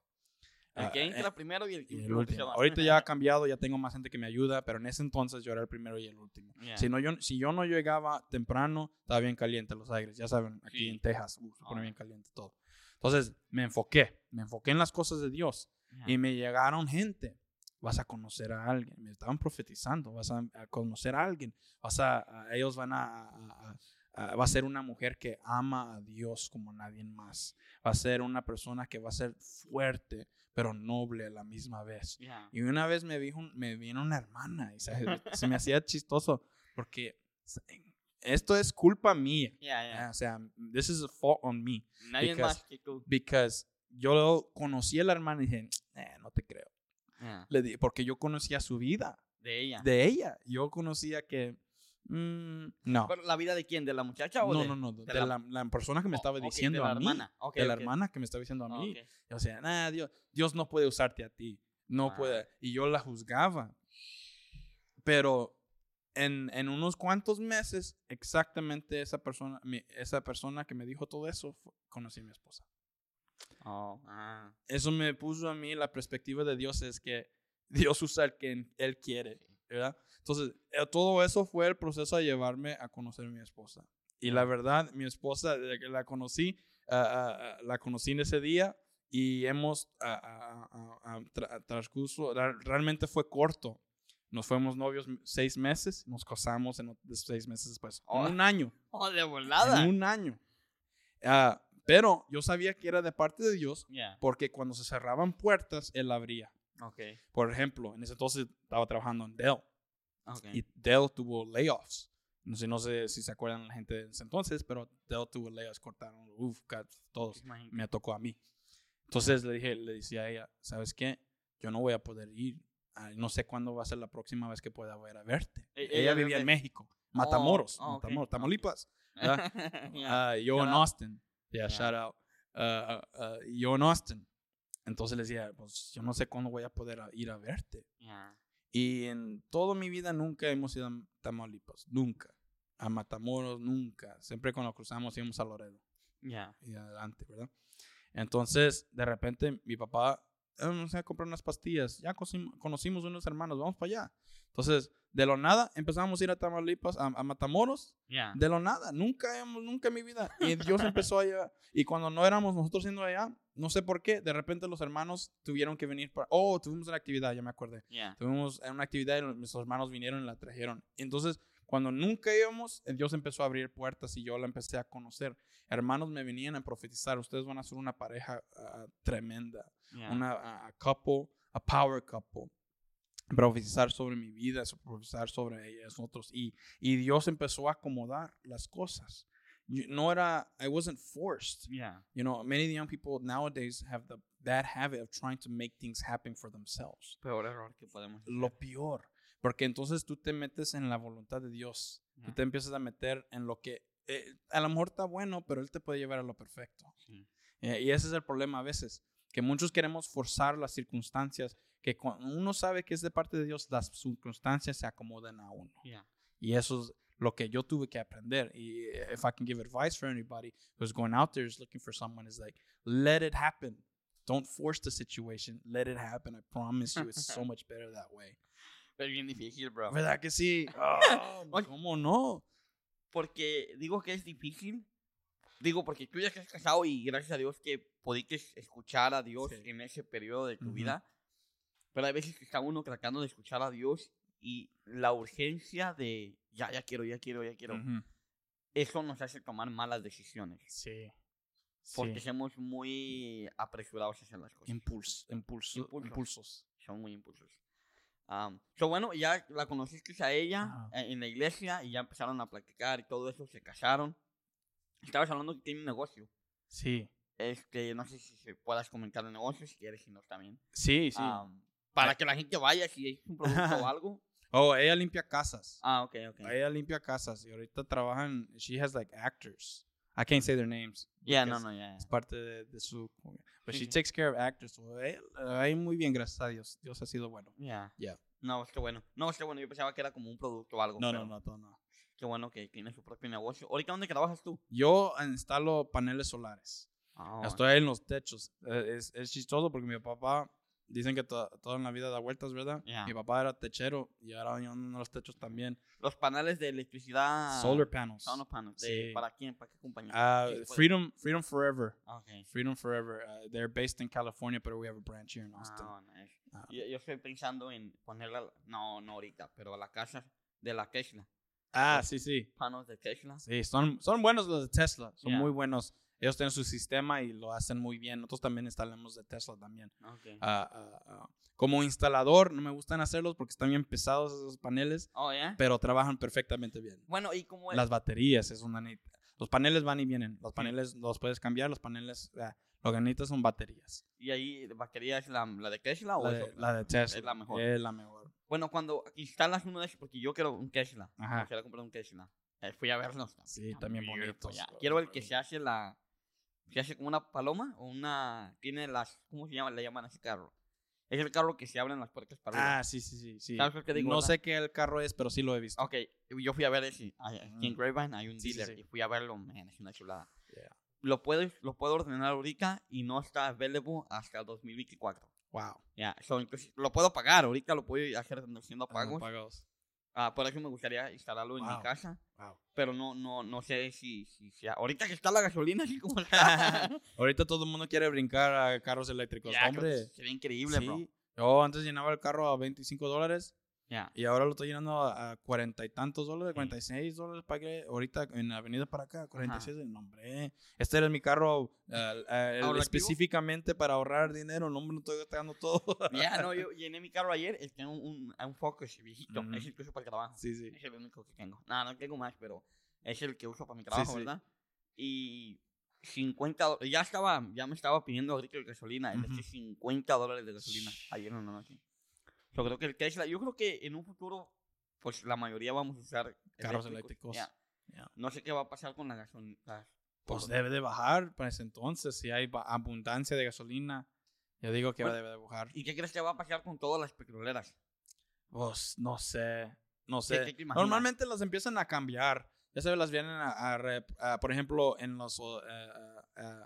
El Ah, que entra primero y el, y el último. Ahorita ya ha *laughs* cambiado, ya tengo más gente que me ayuda, pero en ese entonces yo era el primero y el último. Yeah. Si, no, yo, si yo no llegaba temprano, estaba bien caliente los aires. Ya saben, aquí Sí. en Texas uh, se pone Ah. bien caliente todo. Entonces me enfoqué, me enfoqué en las cosas de Dios Yeah. y me llegaron gente. Vas a conocer a alguien, me estaban profetizando, vas a, a conocer a alguien, vas a, a- ellos van a, a- a- va a ser una mujer que ama a Dios como nadie más, va a ser una persona que va a ser fuerte, pero noble a la misma vez. Yeah. Y una vez me, un- me vino una hermana y se, *laughs* se me hacía chistoso porque esto es culpa mía. Yeah, yeah. O sea, this is a fault on me. Nadie because- más que tú. Because yo conocí a la hermana y dije, "Eh, no te creo. Le di, porque yo conocía su vida, De ella. de ella. Yo conocía que, mm, no. Pero, ¿La vida de quién? ¿De la muchacha o No, de...? no, no, de, de la, la- la persona que me Oh, estaba diciendo de la a mí. hermana. Ok, de la hermana que me estaba diciendo a Ah, mí. O sea, nah, Dios, Dios no puede usarte a ti. No Ah. puede. Y yo la juzgaba. Pero en, en unos cuantos meses, exactamente esa persona, mi- esa persona que me dijo todo eso, fu- conocí a mi esposa. Oh, ah. Eso me puso a mí la perspectiva de Dios es que Dios usa el que Él quiere, ¿verdad? Entonces, eh, todo eso fue el proceso de llevarme a conocer a mi esposa. Y la verdad, mi esposa, la conocí, ah, ah, la conocí en ese día y hemos ah, tra- transcurso, ra- realmente fue corto. Nos fuimos novios seis meses, nos casamos en seis meses después. Oh. En un año. Oh, de volada. En un año. Ah, pero yo sabía que era de parte de Dios Yeah. porque cuando se cerraban puertas, Él abría. Ok. Por ejemplo, en ese entonces estaba trabajando en Dell Ok. y Dell tuvo layoffs. No sé, no sé si se acuerdan la gente de ese entonces, pero Dell tuvo layoffs, cortaron, uf, cat- todos. Imagínate. Me tocó a mí. Entonces le dije, le decía a ella, ¿sabes qué? Yo no voy a poder ir. No sé cuándo va a ser la próxima vez que pueda ir a verte. E- ella, ella vivía en México, Matamoros, oh, ok, Matamoros, ok. Tamaulipas. *laughs* Yeah. Ah, yo Shout en. Austin. Yeah, Yeah. shout out. Ah, ah, yo en Austin. Entonces le decía, pues yo no sé cuándo voy a poder a- ir a verte. Yeah. Y en toda mi vida nunca hemos ido a Tamaulipas. Nunca. A Matamoros, nunca. Siempre cuando cruzamos íbamos a Loredo Yeah. y adelante, ¿verdad? Entonces, de repente, mi papá, "Eh, vamos a comprar unas pastillas. Ya conocimos, conocimos unos hermanos, vamos para allá. Entonces, de lo nada, empezamos a ir a Tamaulipas, a, a Matamoros, Yeah. de lo nada. Nunca hemos, nunca en mi vida. Y Dios empezó allá. Y cuando no éramos nosotros siendo allá, no sé por qué, de repente los hermanos tuvieron que venir para. Oh, tuvimos una actividad, ya me acordé. Yeah. Tuvimos una actividad y nuestros hermanos vinieron y la trajeron. Entonces, cuando nunca íbamos, eh, Dios empezó a abrir puertas y yo la empecé a conocer. Hermanos me venían a profetizar. Ustedes van a ser una pareja ah, tremenda Yeah. una a, a couple, a power couple. Profetizar sobre mi vida, profetizar sobre ellas, otros. Y, y Dios empezó a acomodar las cosas. You- No era, I wasn't forced. Yeah. You know, many of the young people nowadays have the bad habit of trying to make things happen for themselves. Peor error que podemos hacer. Lo peor. Porque entonces tú te metes en la voluntad de Dios. Tú Yeah. te empiezas a meter en lo que eh, a lo mejor está bueno, pero Él te puede llevar a lo perfecto. Sí. Eh, y ese es el problema a veces, que muchos queremos forzar las circunstancias, que cuando uno sabe que es de parte de Dios, las circunstancias se acomodan a uno. Yeah. Y eso es lo que yo tuve que aprender. Y eh, if I can give advice for anybody who's going out there is looking for someone, is like, let it happen. Don't force the situation. Let it happen. I promise you, it's so *laughs* much better that way. Pero bien difícil, bro. ¿Verdad que sí? *laughs* Oye. ¿Cómo no? Porque digo que es difícil. Digo, porque tú ya estás casado y gracias a Dios que pudiste escuchar a Dios Sí. en ese periodo de tu Ujú. vida. Pero hay veces que está uno tratando de escuchar a Dios y la urgencia de ya, ya quiero, ya quiero, ya quiero. Ujú. Eso nos hace tomar malas decisiones. Sí. Porque Sí. somos muy apresurados a hacer las cosas. Impuls, impulso, Impulsos. impulsos. Son muy impulsos. Um, so, bueno, ya la conociste a ella Ajá. eh, en la iglesia y ya empezaron a platicar y todo eso, se casaron. Estabas hablando que tiene un negocio. Sí. Este, no sé si puedas comentar el negocio, si quieres, si no también. Sí, sí. Um, para que la gente vaya, si es un producto o *laughs* algo. Oh, ella limpia casas. Ah, ok, ok. Ella limpia casas y ahorita trabajan. She has like actors. I can't say their names. Ya, no, no, ya. Es parte de, de su. But she *laughs* takes care of actors. So, ella- ahí muy bien, gracias a Dios. Dios ha sido bueno. Ya. Ya. No, es que bueno. No, es que bueno, yo pensaba que era como un producto o algo. No, pero no, no, todo no. Qué bueno que tiene su propio negocio. ¿Ahorita dónde trabajas tú? Yo instalo paneles solares. Ah, Estoy en los techos. Eh, Es, es chistoso porque mi papá dicen que to- toda en la vida da vueltas, ¿verdad? Ya. Mi papá era techero y ahora uno de los techos también. Los paneles de electricidad. Solar panels. Solar panels. de- Sí. ¿Para quién? ¿Para qué compañía? Ah, ¿Qué puede- Freedom, Freedom Forever. Okay. Freedom Forever. Uh, they're based in California, but we have a branch here in Austin. Ah, nice. Ah. Yo, yo estoy pensando en ponerla, no, no ahorita, pero a la casa de la Tesla. Ah, sí, sí. Panos de Tesla. Sí, son, son buenos los de Tesla. Son Yeah. muy buenos. Ellos tienen su sistema y lo hacen muy bien. Nosotros también instalamos de Tesla también. Okay. Ah, ah, ah. Como instalador, no me gustan hacerlos porque están bien pesados esos paneles, oh, ¿ya? pero trabajan perfectamente bien. Bueno, y como Las baterías es una... Los paneles van y vienen. Los paneles los puedes cambiar. Los paneles... lo que necesitas son baterías. y ahí batería es la, la de Tesla o La es de, la de Tesla. Es la mejor. Es la mejor. Bueno, cuando instalas uno de esos, porque yo quiero un Tesla. Ajá. Quisiera comprar un Tesla. Eh, fui a verlos. Sí, también bonitos. ya. Quiero el que se hace la. Se hace como una paloma o una. Tiene las. ¿Cómo se llama? Le llaman a ese carro. Es el carro que se abren las puertas para arriba. Ah, sí, sí, sí. sí. ¿Sabes que digo, no verdad? sé qué el carro es, pero sí lo he visto. Ok, yo fui a ver ese. Aquí en Mm. Grapevine hay un Sí, sí, dealer sí. y fui a verlo. Man, es una chulada. Yeah. Lo, puedo, lo puedo ordenar ahorita y no está available hasta el 2024. Wow. Ya, so, entonces lo puedo pagar. Ahorita lo puedo hacer haciendo pagos. Pagos. Ah, por eso me gustaría instalarlo en mi Wow. casa. Wow. Pero no, no, no sé si, si. Ahorita que está la gasolina, así como está. *laughs* Ahorita todo el mundo quiere brincar a carros eléctricos. ya, Hombre. Sería increíble, bro. Sí. Yo antes llenaba el carro a 25 dólares Ya. y ahora lo estoy llenando a a 40 y tantos dólares, 46 dólares. Pagué ahorita en la avenida para acá, 46. No, hombre. Este era mi carro el- ¿Ahorrativo? específicamente para ahorrar dinero. No, hombre, no estoy gastando todo. *laughs* Ya, no, yo *laughs* llené mi carro ayer. Es que un, un, un Focus viejito. Ujú. Es el que uso para el trabajo. sí, sí. Es el único que tengo. No, no tengo más, pero es el que uso para mi trabajo, sí. ¿verdad? Y 50 dólares. Ya estaba, ya me estaba pidiendo ahorita de gasolina. El Ujú. de 50 dólares de gasolina. Ayer en la noche. Yo creo que el Tesla, yo creo que en un futuro, pues la mayoría vamos a usar Carros eléctricos. Ya. Ya. No sé qué va a pasar con la gasolina. Pues debe de bajar para ese entonces. Si hay abundancia de gasolina, yo digo que Bueno, debe de bajar. ¿Y qué crees que va a pasar con todas las petroleras? Pues no sé, no sé. qué imaginas? Normalmente las empiezan a cambiar. Ya sabes, las vienen a, a a, por ejemplo, en los o, eh, eh,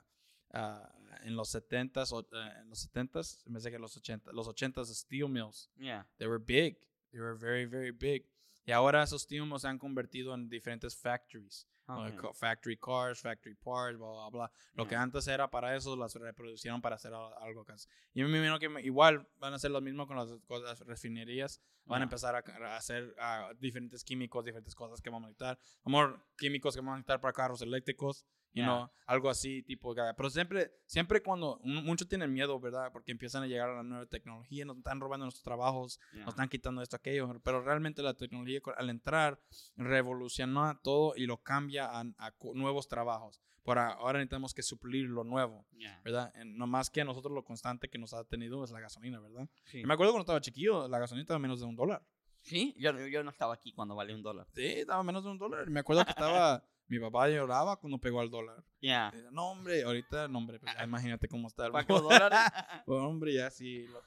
en los 70s, o, eh, en los 70s, me sé que los 80, los 80s steel mills, Yeah. they were big. They were very very big. Y ahora esos steel mills se han convertido en diferentes factories. ¿no? Okay. Co- Factory cars, factory parts, bla, bla, bla. Lo que Yeah. antes era para eso, las reproducieron para hacer al- algo casi. Y me imagino que igual van a hacer lo mismo con las, con las refinerías. Van a Yeah. empezar a, a hacer ah, diferentes químicos, diferentes cosas que vamos a necesitar. Amor, químicos que vamos a necesitar para carros eléctricos. You Yeah. know, algo así, tipo. Pero siempre, siempre cuando. Muchos tienen miedo, ¿verdad? Porque empiezan a llegar a la nueva tecnología, nos están robando nuestros trabajos, Yeah. nos están quitando esto, aquello. Pero realmente la tecnología, al entrar, revoluciona todo y lo cambia a, a nuevos trabajos. Por ahora necesitamos que suplir lo nuevo, Yeah. ¿verdad? No más que a nosotros lo constante que nos ha tenido es la gasolina, ¿verdad? Sí. Me acuerdo cuando estaba chiquillo, la gasolina estaba menos de un dólar. Sí, yo, yo no estaba aquí cuando valía un dólar. Sí, estaba menos de un dólar. Me acuerdo que estaba, *laughs* mi papá lloraba cuando pegó al dólar. Ya. Y, No, hombre, ahorita, no, hombre, pues ya imagínate cómo está el ¿Cuántos mundo. dólares? *laughs* Pues, hombre, ya sí. lo-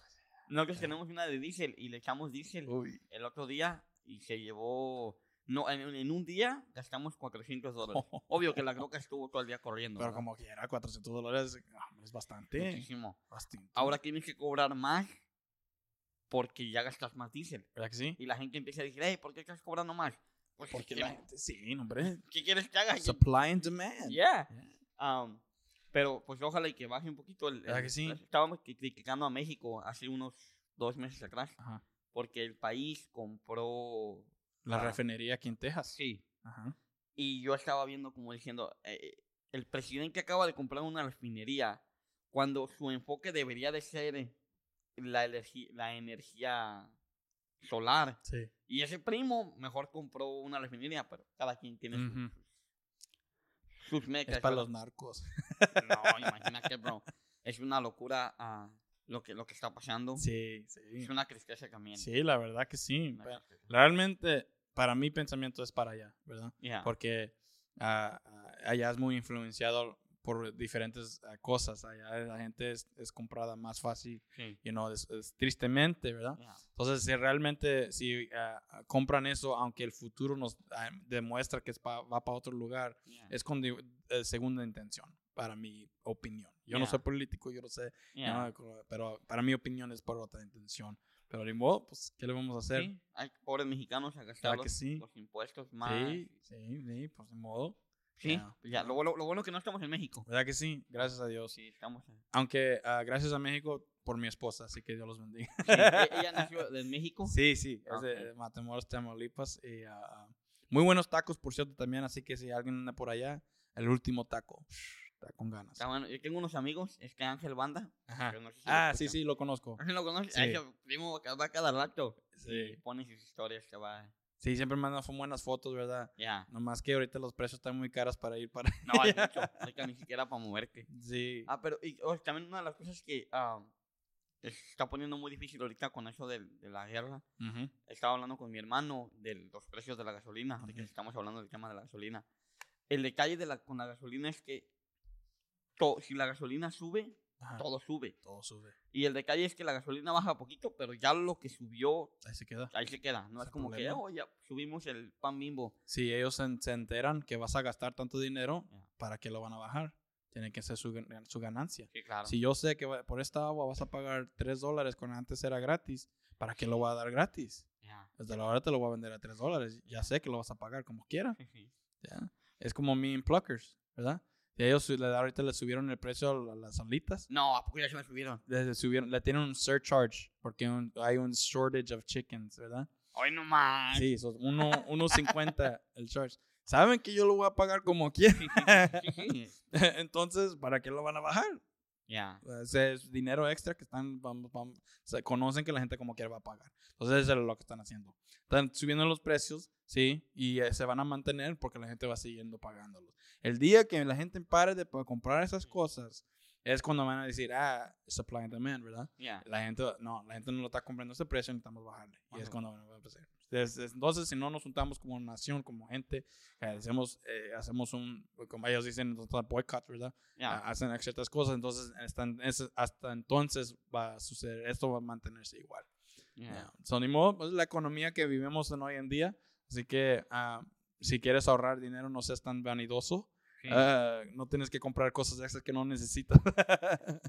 Nosotros tenemos una de diésel y le echamos diésel Uy. el otro día y se llevó. No, en, en un día gastamos 400 dólares. *laughs* Obvio que la croca estuvo todo el día corriendo. Pero ¿verdad? como quiera, 400 dólares ah, es bastante. Muchísimo. bastante. Ahora tienes que cobrar más porque ya gastas más diésel. ¿Verdad que sí? Y la gente empieza a decir, hey, ¿por qué estás cobrando más? Porque ¿qué, la gente, sí, hombre. ¿qué quieres que haga? Supply and demand. Yeah. Yeah. Um, pero pues ojalá y que baje un poquito el... ¿Verdad el- que sí? Estábamos cri- criticando a México hace unos dos meses atrás Ajá. porque el país compró... La refinería aquí en Texas. Sí. Ajá. Y yo estaba viendo como diciendo, eh, el presidente acaba de comprar una refinería cuando su enfoque debería de ser la, la energía solar. Sí. Y ese primo mejor compró una refinería, pero cada quien tiene sus- sus, sus mecas. Es para los narcos. No, *laughs* imagínate, bro. Es una locura ah, lo, que, lo que está pasando. Sí, sí. Es una tristeza también. Sí, la verdad que sí. Pero. Realmente, para mi pensamiento es para allá, ¿verdad? Yeah. Porque ah, ah, allá es muy influenciado por diferentes ah, cosas. Allá la gente es, es comprada más fácil, Sí. you know, es- es tristemente, ¿verdad? Yeah. Entonces, si realmente, si ah, compran eso, aunque el futuro nos ah, demuestra que es pa- va para otro lugar, Yeah. es con eh, segunda intención, para mi opinión. Yo no Ya. soy político, yo no sé, Yeah. co- pero para mi opinión es por otra intención. Pero ni modo, pues, ¿qué le vamos a hacer? Sí, hay pobres mexicanos a gastar Claro que los, sí. los impuestos más. Sí, sí, sí, pues ni modo. Sí, Ya. ya, lo, bueno- lo bueno que no estamos en México. ¿Verdad que sí? Gracias a Dios. Sí, estamos en... Aunque ah, gracias a México por mi esposa, así que Dios los bendiga. Sí, e- *laughs* ella nació en México. Sí, sí, es Ok. de Matamoros, Tamaulipas. Y, ah, ah, muy buenos tacos, por cierto, también. Así que si alguien anda por allá, el último taco. Está con ganas. Está bueno. Yo tengo unos amigos, este Ángel Banda. Que no sé si lo Ah, sí, sí, lo conozco. ¿Ángel *laughs* lo conoces? Sí. Ahí se- primo que va cada rato. Sí. Y pone sus historias que va. Sí, siempre mandan buenas fotos, ¿verdad? Ya. Nomás que ahorita los precios están muy caros para ir para. No, hay mucho. Ahorita ni siquiera para moverte. *laughs* Sí. Ah, pero y, oh, también una de las cosas que ah, se está poniendo muy difícil ahorita con eso del- de, la guerra. Ujú. Estaba hablando con mi hermano de los precios de la gasolina. que Ujú. estamos hablando del tema de la gasolina. El detalle de la, con la gasolina es que to- si la gasolina sube, Ajá. todo sube. Todo sube. Y el detalle es que la gasolina baja poquito, pero ya lo que subió, Ahí se queda. ahí se queda. No es como que, problema. oh, ya subimos el pan bimbo. Si ellos se, se enteran que vas a gastar tanto dinero, Ya. ¿para qué lo van a bajar? Tiene que ser su, su ganancia. Sí, claro. Si yo sé que por esta agua vas a pagar 3 dólares cuando antes era gratis, ¿para qué lo voy a dar gratis? Ya. Desde la hora te lo voy a vender a 3 dólares. Ya sé que lo vas a pagar como quiera. ¿ya? Es como mi en Pluckers, ¿verdad? Y ellos ahorita le subieron el precio a la- las alitas. No, ¿a poco ya se me subieron? Le, subieron, le tienen un surcharge porque un- hay un shortage of chickens, ¿verdad? Hoy no más. Sí, uno- 1.50 *laughs* el charge. Saben que yo lo voy a pagar como quiera. *laughs* *laughs* Entonces, ¿para qué lo van a bajar? Ya. Ese es dinero extra que están, vamos, vamos, se conocen que la gente como quiera va a pagar. Entonces, eso es lo que están haciendo. Están subiendo los precios, sí, y eh, se van a mantener porque la gente va siguiendo pagándolos. El día que la gente pare de comprar esas cosas, es cuando van a decir, ah, supply and demand, ¿verdad? Ya. La gente, no, la gente no lo está comprando a ese precio, necesitamos bajarle. Y es Ajá. cuando van a empezar. Es- es- Entonces, si no nos juntamos como nación, como gente, eh, hacemos, eh, hacemos un, como ellos dicen, boycott, ¿verdad? Ya. Ah, hacen ciertas cosas, entonces es- hasta entonces va a suceder, esto va a mantenerse igual. Ya. Yeah. So, ni modo, es la economía que vivimos en hoy en día, así que ah, si quieres ahorrar dinero, no seas tan vanidoso. Ah, no tienes que comprar cosas extras que no necesitas. *laughs*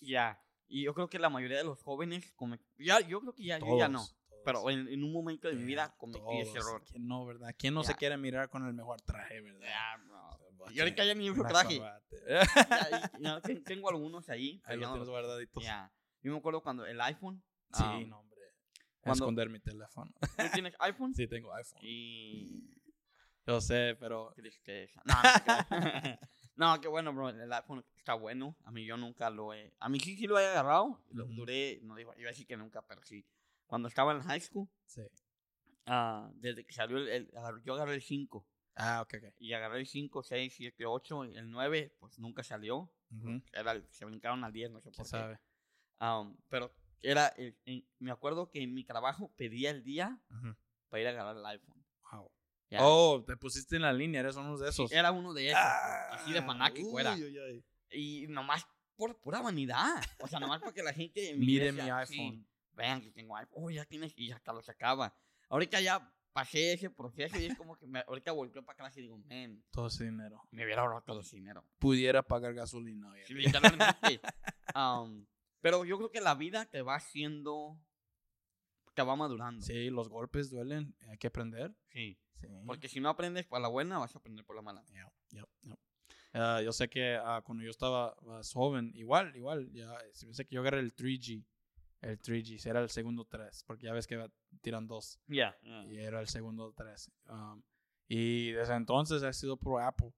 Ya. Y yo creo que la mayoría de los jóvenes, come- ya, yo creo que ya, yo ya no. Pero en, en un momento de mi vida Yeah, cometí ese error. ¿Quién no, verdad? ¿Quién no se quiere mirar con el mejor traje, verdad? Ya, no. Porque Y ahorita ya ni una traje. Ya, y- *laughs* ten- tengo algunos ahí. Ahí pero lo ya tienes no- guardaditos. Ya. Yo me acuerdo cuando el iPhone. Sí, ah, no, hombre. cuando- Esconder mi teléfono. ¿Tú tienes iPhone? sí, tengo iPhone. Y. Yo sé, pero Tristeza. No, no, *laughs* no, qué bueno, bro. El iPhone está bueno. A mí yo nunca lo he. A mí sí, sí lo he agarrado. Lo Ujú. duré. No digo, iba a decir que nunca, pero sí. Cuando estaba en high school, sí. ah, desde que salió el, el- Yo agarré el 5. Ah, ok, ok. Y agarré el 5, 6, 7, 8. Y el 9, pues nunca salió. Ujú. Era el- se brincaron al 10, no sé ¿Quién por qué. sabe? Um, pero era. el- en- me acuerdo que en mi trabajo pedía el día Ujú. para ir a agarrar el iPhone. Wow. Ya. Oh, te pusiste en la línea, eres uno de Sí, esos. Era uno de esos. Ah, así de fanático era. uy, uy. Y nomás por pura vanidad. O sea, nomás para que la gente en Mire mi iglesia, sí, iPhone. Vean que tengo iPhone. Oh, ya tienes. Y hasta lo sacaba. Ahorita ya pasé ese proceso y es como que me, ahorita volteo para atrás y digo, man, Todo ese dinero. me hubiera ahorrado todo ese dinero. Pudiera pagar gasolina. Sí, literalmente. *laughs* Um, pero yo creo que la vida te va haciendo. te va madurando. Sí, los golpes duelen. Hay que aprender. Sí. Sí. Porque si no aprendes por la buena, vas a aprender por la mala. Yep, yep, yep. Ah, yo sé que ah, cuando yo estaba más joven, igual, igual, ya, sé que yo agarré el 3G. El 3G, era el segundo 3, porque ya ves que tiran dos. Ya. y era el segundo 3. Um, y desde entonces ha sido por Apple.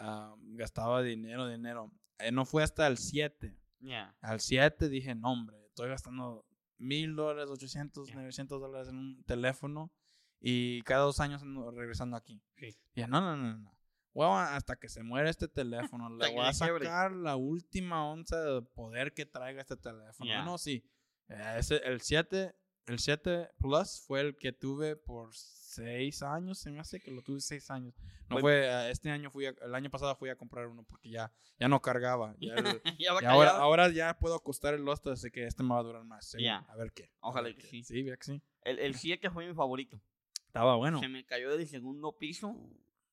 Um, gastaba dinero, dinero. Eh, no fue hasta el 7. Ya. Al 7 dije, no, hombre, estoy gastando mil dólares, 800, Ya. 900 dólares en un teléfono y cada dos años ando regresando aquí. Sí. Dije, no, no, no, no. Bueno, hasta que se muera este teléfono, *laughs* le voy a sacar la última onza de poder que traiga este teléfono. No, sí. Eh, ese, el 7, el 7 Plus fue el que tuve por 6 años, se me hace que lo tuve 6 años. No fue, eh, este año fui, a- el año pasado fui a comprar uno porque ya, ya no cargaba. *laughs* Ya el- ya *laughs* y ahora, ahora ya puedo acostar el Lost, así que este me va a durar más. seguro. Ya. A ver qué. Ojalá ver que sí. Sí, que sí. El, el 7 fue mi favorito. Estaba bueno. Se me cayó del segundo piso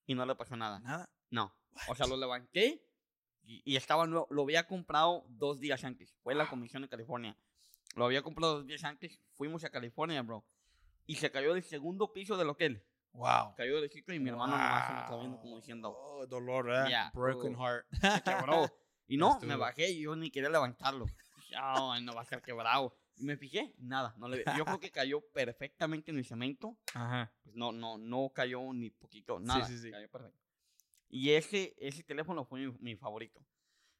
y no le pasó nada. Nada. No. O sea, lo levanté Y, y estaba nuevo. Lo había comprado dos días antes. Fue la comisión de California. Lo había comprado dos días antes. Fuimos a California, bro. Y se cayó del segundo piso del hotel. Wow. Cayó del sitio y mi hermano nomás se me quedó viendo como diciendo, Oh, dolor, ¿verdad? Yeah. Broken Oh. heart. *laughs* se quebró. *laughs* Y no, me bajé y yo ni quería levantarlo. "Ay, no va a ser quebrado. Y me fijé, nada. No le, yo creo que cayó perfectamente en el cemento. Ajá. Pues no, no, no cayó ni poquito, nada. sí, sí. Cayó perfecto. Y ese, ese teléfono fue mi, mi favorito.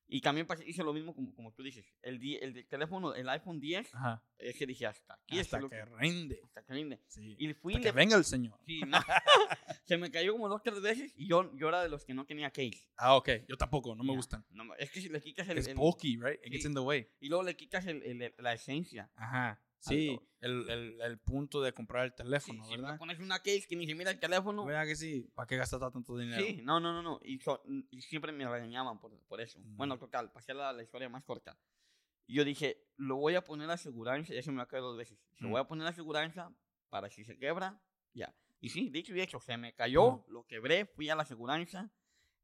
Y también hice lo mismo como, como tú dices. El, el de- teléfono, el iPhone 10, Ajá. ese dije hasta aquí. Hasta es lo que rinde. hasta que rinde. Sí. Y fui Hasta que de- venga el señor. sí, no. *laughs* Se me cayó como dos, tres veces y yo, yo era de los que no tenía case. Ah, ok. Yo tampoco, no me Ya. gustan. No, es que si le quitas el, Es el- bulky, right? It gets Sí. in the way. y luego le quitas el- el- el- la esencia. Ajá. Sí, el, el, el punto de comprar el Sí, teléfono, si me ¿verdad? pones una case que ni se mira el teléfono. ¿Verdad que sí? ¿Para qué gastar tanto dinero? Sí, no, no, no, no. Y, so- y siempre me regañaban por, por eso. Bueno, Mm. total, pasé la, la historia más corta. Yo dije, lo voy a poner a aseguranza, y eso me va a caer dos veces. Lo Mm. voy a poner a aseguranza para si se quebra, ya. Y sí, dicho y hecho, se me cayó, lo quebré, fui a la aseguranza,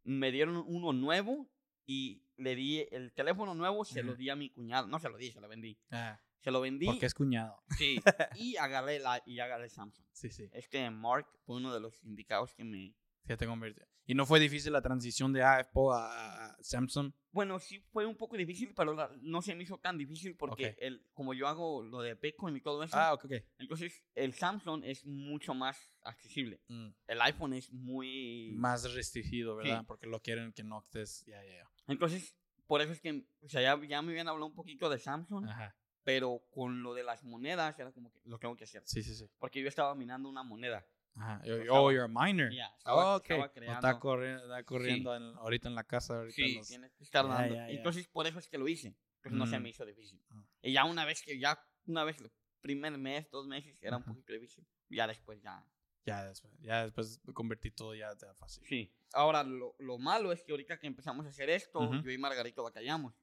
me dieron uno nuevo y le di el teléfono nuevo, se lo di a mi cuñado. No se lo di, se lo vendí. Ah, Se lo vendí. porque es cuñado. Sí, *laughs* y agarré, la, y agarré Samsung. Sí, sí. Este Mark fue uno de los indicados que me... Que te convierte. ¿Y no fue difícil la transición de Apple a, Samsung? Bueno, sí fue un poco difícil, pero la- no se me hizo tan difícil porque el, como yo hago lo de Bitcoin y todo eso, Ah, ok, ok. entonces el Samsung es mucho más accesible. Mm. El iPhone es muy... Más restringido, ¿verdad? Sí. Porque lo quieren que no estés. Ya, ya, ya. Entonces, por eso es que, o sea, ya, ya me habían hablado un poquito de Samsung, Ajá. Pero con lo de las monedas era como que lo tengo que hacer. Sí, sí, sí. Porque yo estaba minando una moneda. Ajá. Yo- estaba- Oh, you're a miner. Ya, estaba- Oh, ok. estaba O está creando- corriendo, está corriendo en- ahorita en la casa. Ahorita Sí, los- tienes que estar Ya, dando. ya. Entonces, por eso es que lo hice. Entonces, no se Mm. me hizo difícil. Ah. Y ya una vez que, ya, una vez, el primer mes, dos meses, era un poquito difícil. Ya después, ya. Ya después, ya después convertí todo ya de fácil. Sí. Ahora, lo, lo malo es que ahorita que empezamos a hacer esto, Ujú. yo y Margarito batallamos.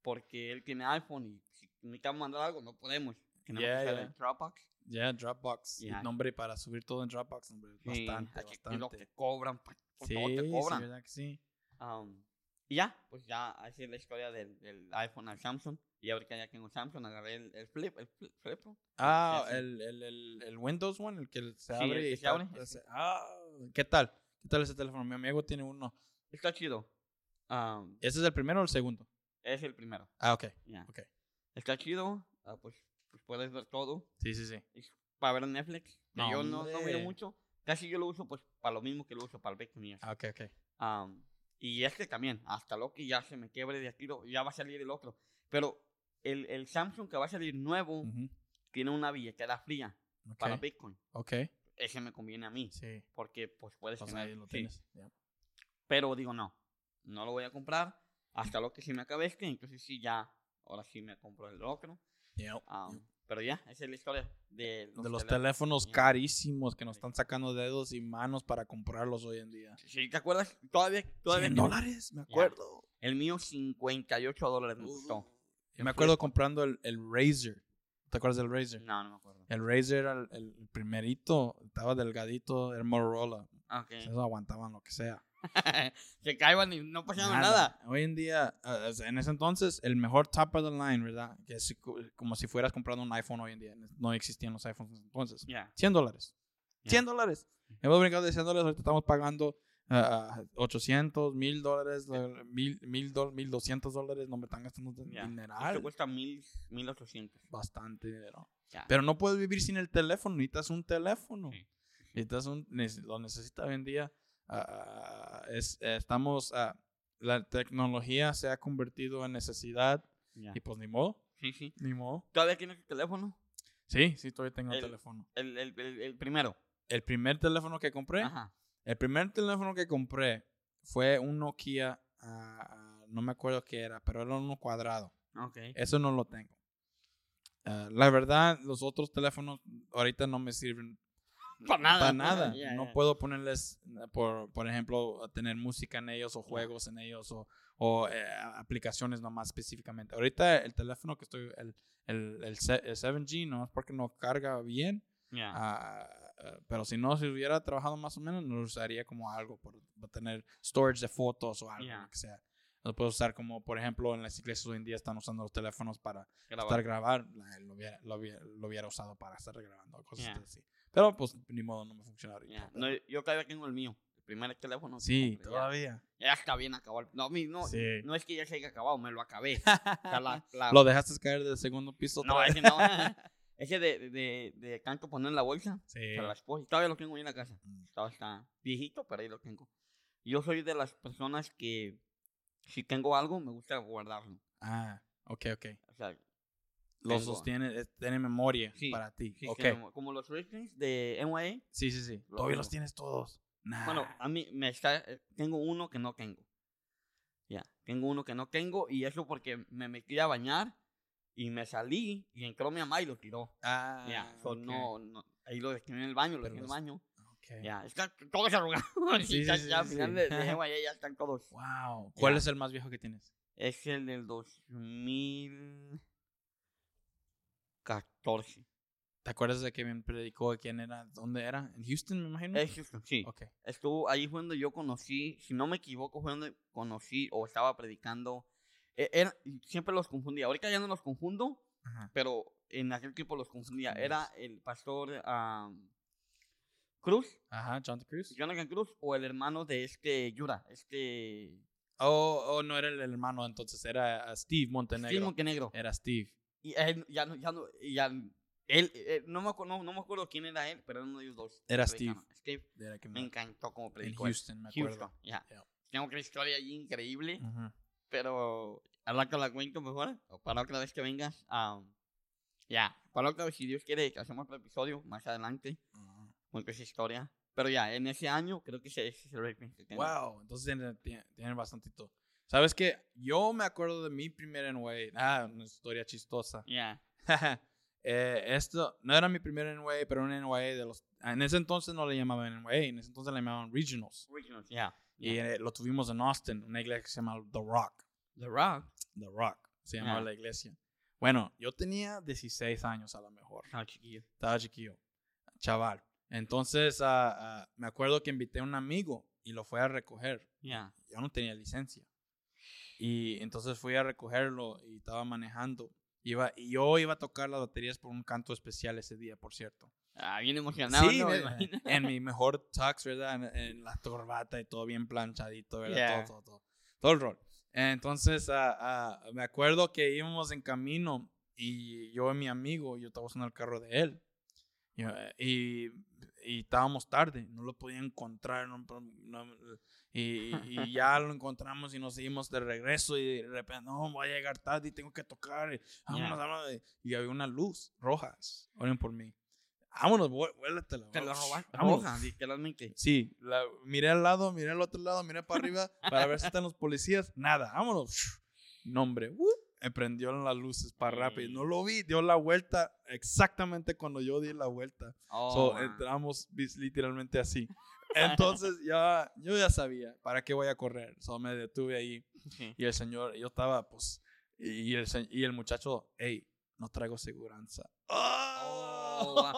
Porque él tiene iPhone y necesitamos mandar algo, no podemos. Que usar ya. el Dropbox. Ya, Dropbox. Y Ya. Nombre para subir todo en Dropbox, hombre. Sí, Bastante, aquí- y lo bastante. que cobran, pa- por Sí, todo te sí, cobran. ¿verdad que sí? Um, y ya, pues ya, así es la historia del, del iPhone al Samsung. Y ahorita ya tengo Samsung, agarré el, el Flip, el Flip, Flip. Ah, Sí, sí. el, el, el, el Windows One, el que se Sí, abre el que y se está- abre, ese- ese. Ah, ¿qué tal? ¿Qué tal ese teléfono? Mi amigo tiene uno. Está chido. Um, ¿Ese es el primero o el segundo? es el primero. Ah, ok. Ya. Ok. Está chido. ah, pues, pues puedes ver todo. Sí, sí, sí. Es para ver Netflix. que No, yo no, no miro mucho. Casi yo lo uso pues para lo mismo que lo uso para el Bitcoin y eso. Ah, ok, ok. Am, y este también, hasta lo que ya se me quiebre de aquí, ya va a salir el otro. Pero el, el Samsung que va a salir nuevo Ujú, tiene una billetera fría ok, para Bitcoin. ok. Ese me conviene a mí. Sí. Porque pues puedes Pues tener. ahí lo sí. tienes. ya. Pero digo, no. No lo voy a comprar hasta lo que se me acabe este. Entonces sí, ya. Ahora sí me compro el otro. Yep, yep. pero ya, esa es la historia de los, de los teléfonos. carísimos que nos están sacando dedos y manos para comprarlos hoy en día. Sí, ¿te acuerdas? Todavía, todavía 100 tiene- dólares, me acuerdo. El mío 58 dólares me Uh, costó. Yo me acuerdo comprando el, el Razer. ¿Te acuerdas del Razer? No, no me acuerdo. El Razer era el, el primerito, estaba delgadito, era Motorola. Ok. Eso aguantaban lo que sea. *laughs* Se caiban y no pasaba nada. Hoy en día, ah, sea, en ese entonces, el mejor top of the line, ¿verdad? Que es co- como si fueras comprando un iPhone hoy en día. No existían los iPhones entonces. Ya. 100 dólares. Ya. 100 dólares. Hemos brincado de 100 dólares, ahorita estamos pagando ah, 800, 1000 dólares, eh, 1000, 1000 dol- 1200 dólares. No me están gastando Ya. dineral. Esto cuesta mil, 1800. Bastante dinero. Pero no puedes vivir sin el teléfono. Necesitas un teléfono. Sí. Necesitas un, lo necesitas hoy en día. ah, es, estamos, ah, la tecnología se ha convertido en necesidad Ya. y pues ni modo, Sí, sí. ni modo. ¿Todavía tienes el teléfono? Sí, sí, todavía tengo el, El- teléfono. El, el, el, el primero. El primer teléfono que compré, Ajá. el primer teléfono que compré fue un Nokia, ah, no me acuerdo qué era, pero era uno cuadrado. Ok. Eso no lo tengo. Ah, la verdad, los otros teléfonos ahorita no me sirven Para nada. para nada. Ya, no puedo ponerles, eh, por, por ejemplo, tener música en ellos o juegos en ellos o, o, eh, aplicaciones nomás específicamente. Ahorita el teléfono que estoy, el, el, el, se- el 7G, no es porque no carga bien, Ya. ah, ah, pero si no, si hubiera trabajado más o menos, lo usaría como algo por, por tener storage de fotos o algo, lo que sea. Lo puedes usar como, por ejemplo, en las iglesias hoy en día están usando los teléfonos para Grabar. estar grabar. Lo hubiera, lo, hubiera, lo hubiera usado para estar grabando, cosas Yeah. así. Pero pues ni modo, no me funciona ahorita. Ya, No, yo todavía tengo el mío. El primer teléfono. que sí, compré, ya. todavía. Ya está bien acabado. No, mi- no, Sí. no es que ya se haya acabado, me lo acabé. *laughs* O sea, la- la- ¿Lo dejaste caer del segundo piso? no, vez? ese no. ese de, de, de tanto poner en la bolsa. Sí. Se la esposa. Todavía lo tengo ahí en la casa. Mm. Todavía está viejito, pero ahí lo tengo. Yo soy de las personas que si tengo algo, me gusta guardarlo. Ah, ok, ok. O sea, Lo sostiene, eh, tiene memoria Sí, para ti. sí, ok. que como- los ratings de NYA. Sí, sí, sí. Lo Todavía los tienes todos. Nah. Bueno, a mí me está. eh, Tengo uno que no tengo. Ya, tengo uno que no tengo. Y eso porque me metí a bañar y me salí y entró mi mamá y lo tiró. ah, Ya, so ok, no, no, ahí lo dejé en el baño, lo dejé en el baño. ok. Ya, está todos arrugados. *laughs* Sí, ya, sí, ya al final de, de NYA ya están todos. Wow. ¿Cuál Ya. es el más viejo que tienes? Es el del 2014. ¿Te acuerdas de que me predicó quién era? ¿Dónde era? ¿En Houston, me imagino? Es Houston, sí. Ok. Estuvo ahí fue donde yo conocí, si no me equivoco, fue donde conocí o estaba predicando. E- Era, siempre los confundía. Ahorita ya no los confundo, Ajá. pero en aquel tiempo los confundía. Era el pastor Cruz, Ajá, Jonathan Cruz. Jonathan Cruz, o el hermano de este Yura, este Oh, oh, no era el hermano entonces, era uh, Steve Montenegro. Steve Montenegro. Era Steve. Y él, ya no, ya no, ya, él, eh, no, me acu- no, no me acuerdo quién era él, pero era uno de ellos dos. Era Predicando. Steve Era que me me- encantó como en predicó. él. Houston, me acuerdo. Houston, ya. Yeah. Tengo una historia allí increíble. Ujú. pero al rato la cuento mejor. O para otra vez que vengas. am, ya, para otra vez, si Dios quiere, que hacemos otro episodio más adelante. Ujú. Cuento esa historia. Pero ya, en ese año creo que ese, ese es el rating que tengo. Wow, entonces tienen, tienen, tienen bastantito. ¿Sabes qué? Yo me acuerdo de mi primer NWA. Ah, una historia chistosa. Ya, *laughs* Eh, esto no era mi primer NWA, pero un NWA de los... En ese entonces no le llamaban NWA, en ese entonces le llamaban Regionals. Originals, ya. Y ya. eh, lo tuvimos en Austin, una iglesia que se llama The Rock. The Rock. The Rock, se llamaba la iglesia. Bueno, yo tenía 16 años a lo mejor. Ah, chiquillo. Estaba chiquillo, chaval. Entonces, ah, ah, me acuerdo que invité a un amigo y lo fue a recoger. Ya. Yo no tenía licencia. Y entonces fui a recogerlo y estaba manejando. Iba, y yo iba a tocar las baterías por un canto especial ese día, por cierto. Ah, bien emocionado, sí, ¿no? Me *laughs* en mi mejor tux, ¿verdad? En, en la corbata y todo bien planchadito, ¿verdad? Yeah. Todo, todo, todo. Todo el rol. Entonces, ah, ah, me acuerdo que íbamos en camino y yo y mi amigo, yo estaba usando el carro de él. Y, eh, y, y estábamos tarde, no lo podía encontrar. no- no- y, *laughs* y ya lo encontramos y nos seguimos de regreso y de repente, no, voy a llegar tarde y tengo que tocar. Y, vámonos, vámonos. y había una luz rojas. Oren por mí. Vámonos, vué- vuélatela. Te lo robaste. Vámonos. Roja, literalmente. Sí, la- miré al lado, miré al otro lado, miré para arriba *laughs* para ver si están los policías. Nada, vámonos. No, hombre, ¡uh! prendió las luces para rápido. No lo vi, dio la vuelta exactamente cuando yo di la vuelta. Oh, So, entramos literalmente así. *laughs* Entonces ya, yo ya sabía para qué voy a correr. So, me detuve ahí Sí. y el señor, yo estaba pues, y el, y el muchacho, hey, no traigo seguranza. Oh,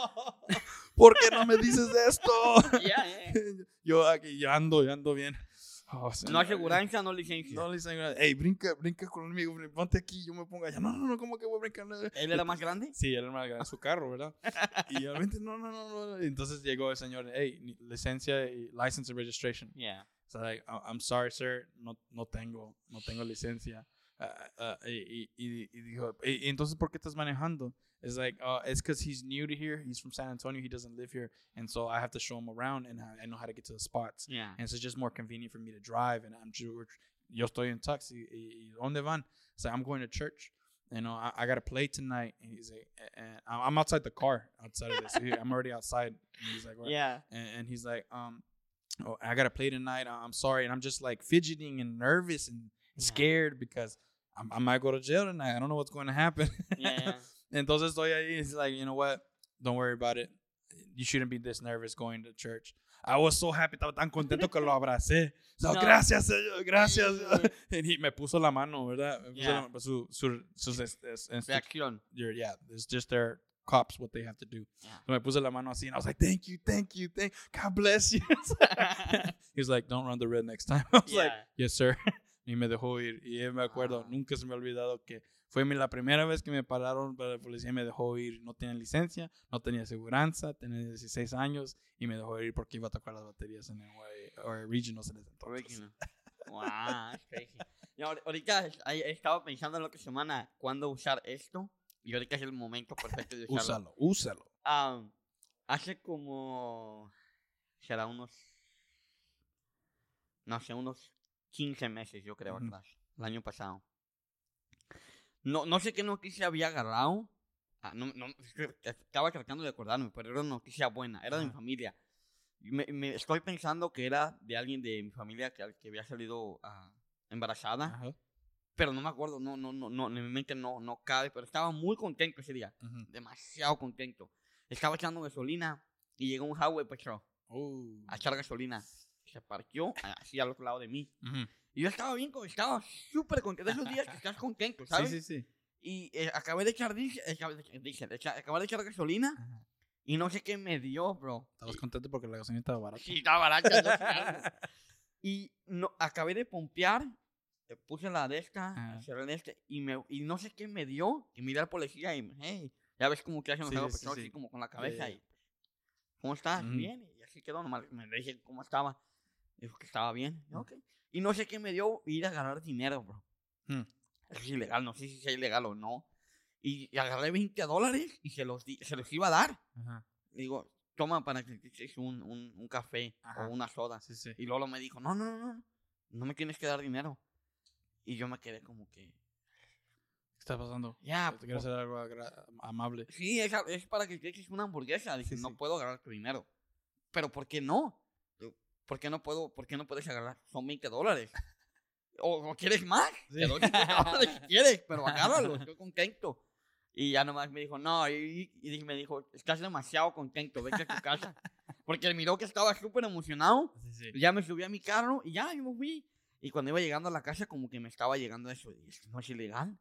*laughs* ¿Por qué no me dices esto? *laughs* Eh. yo aquí, yo ando, yo ando bien. Oh, No señor, aseguranza, no licencia. No le dicen, hey, brinca, brinca conmigo, ponte aquí, yo me pongo allá. No, no, no, ¿cómo que voy a brincar? ¿Él era más grande? Sí, él era más grande, su carro, ¿verdad? *laughs* y obviamente, no, no, no, no. Entonces llegó el señor, hey, licencia y license and registration. Yeah. So like, "I- I'm sorry, sir, no, no tengo, no tengo licencia. Ah, ah, y, y, y- dijo, "Y- y entonces, ¿por qué estás manejando? It's like, uh, it's because he's new to here. He's from San Antonio. He doesn't live here. And so I have to show him around and I I know how to get to the spots. Yeah. And so it's just more convenient for me to drive. And I'm George. Yo estoy en taxi. ¿Y, y dónde van? So I'm going to church. You know, I, I got to play tonight. And he's like, and I'm outside the car, outside of this. I'm already outside. And he's like, "What?" Yeah. and, and he's like, um, oh, I gotta play tonight. I'm sorry, and I'm just like fidgeting and nervous and Yeah. scared because I'm, I might go to jail tonight. I don't know what's going to happen. Yeah. *laughs* Entonces estoy ahí. He's like, you know what? Don't worry about it. You shouldn't be this nervous going to church. I was so happy, estaba tan contento que lo *laughs* abracé. So, No. gracias, señor, gracias. Yeah. *laughs* y me puso la mano, ¿verdad? Me puso Yeah. la- su, su, sus, es- es- instru- Reacción. yeah, it's just their cops what they have to do. Yeah. So me puse la mano así and I was like, thank you, thank you, thank God bless you. he was like, don't run the red next time. I was like, Yeah. yes, sir. Y me dejó ir. Y me acuerdo, Ah. nunca se me ha olvidado que fue mi- la primera vez que me pararon para la policía y me dejó ir. No tenía licencia, no tenía aseguranza, tenía 16 años y me dejó ir porque iba a tocar las baterías en el o Regionals en ese entonces. Wow, crazy. Y ahor- ahorita he estado pensando en la otra semana cuándo usar esto. Y ahorita es el momento perfecto de usarlo. Úsalo, úsalo. Ah, hace como. Será unos. No sé, unos 15 meses, yo creo, atrás. El año pasado. No, no sé qué noticia había agarrado. Ah, no, no, estaba tratando de acordarme, pero era una noticia buena. Era de mi familia. Me, me estoy pensando que era de alguien de mi familia que, que había salido ah, embarazada. Ajá. Pero no me acuerdo, no, no, no, no, en mi mente no, no cabe. Pero estaba muy contento ese día. Ujú. Demasiado contento. Estaba echando gasolina y llegó un highway patrol Uh. a echar gasolina. Se parqueó así al otro lado de mí. Ujú. Y yo estaba bien, estaba súper contento. Esos días que estás contento, ¿sabes? Sí, sí, sí. Y eh, acabé de echar diésel, eh, acabé de, echar gasolina Ajá. y no sé qué me dio, bro. Estabas Y- contento porque la gasolina estaba barata. Sí, estaba barata. *laughs* y no, acabé de pompear, eh, puse la de esta, cerré de este, y, me, y no sé qué me dio, que miré al policía y, me- hey, ya ves como que hacen los Sí, sí, sí, así como con la cabeza y, ¿cómo estás? Bien, y así quedó, nomás me dije cómo estaba, dijo que estaba bien, y, Ujú. ok. Y no sé qué me dio ir a agarrar dinero, bro. Hmm. Eso es ilegal, no sé si es ilegal o no. Y, y agarré 20 dólares y se los, di- se los iba a dar. Ajá. Digo, toma para que te eches un, un, un café Ajá. o una soda. Sí, sí. Y Lolo me dijo, no, no, no, no, no me tienes que dar dinero. Y yo me quedé como que, ¿Qué está pasando? ya, Te quiero hacer algo amable. sí, es, es para que te eches una hamburguesa. Dije, Sí, no puedo agarrar tu dinero. Pero ¿por qué no? ¿Por qué no puedo, por qué no puedes agarrar? Son 20 dólares. ¿O, o quieres más? Sí. Te doy 50 dólares si quieres, pero agárralo, estoy contento. Y ya nomás me dijo, no, y, y me dijo, estás demasiado contento, vete a tu casa. Porque miró que estaba súper emocionado. Sí, sí. Ya me subí a mi carro y ya, yo me fui. Y cuando iba llegando a la casa, como que me estaba llegando eso. Y no es ilegal.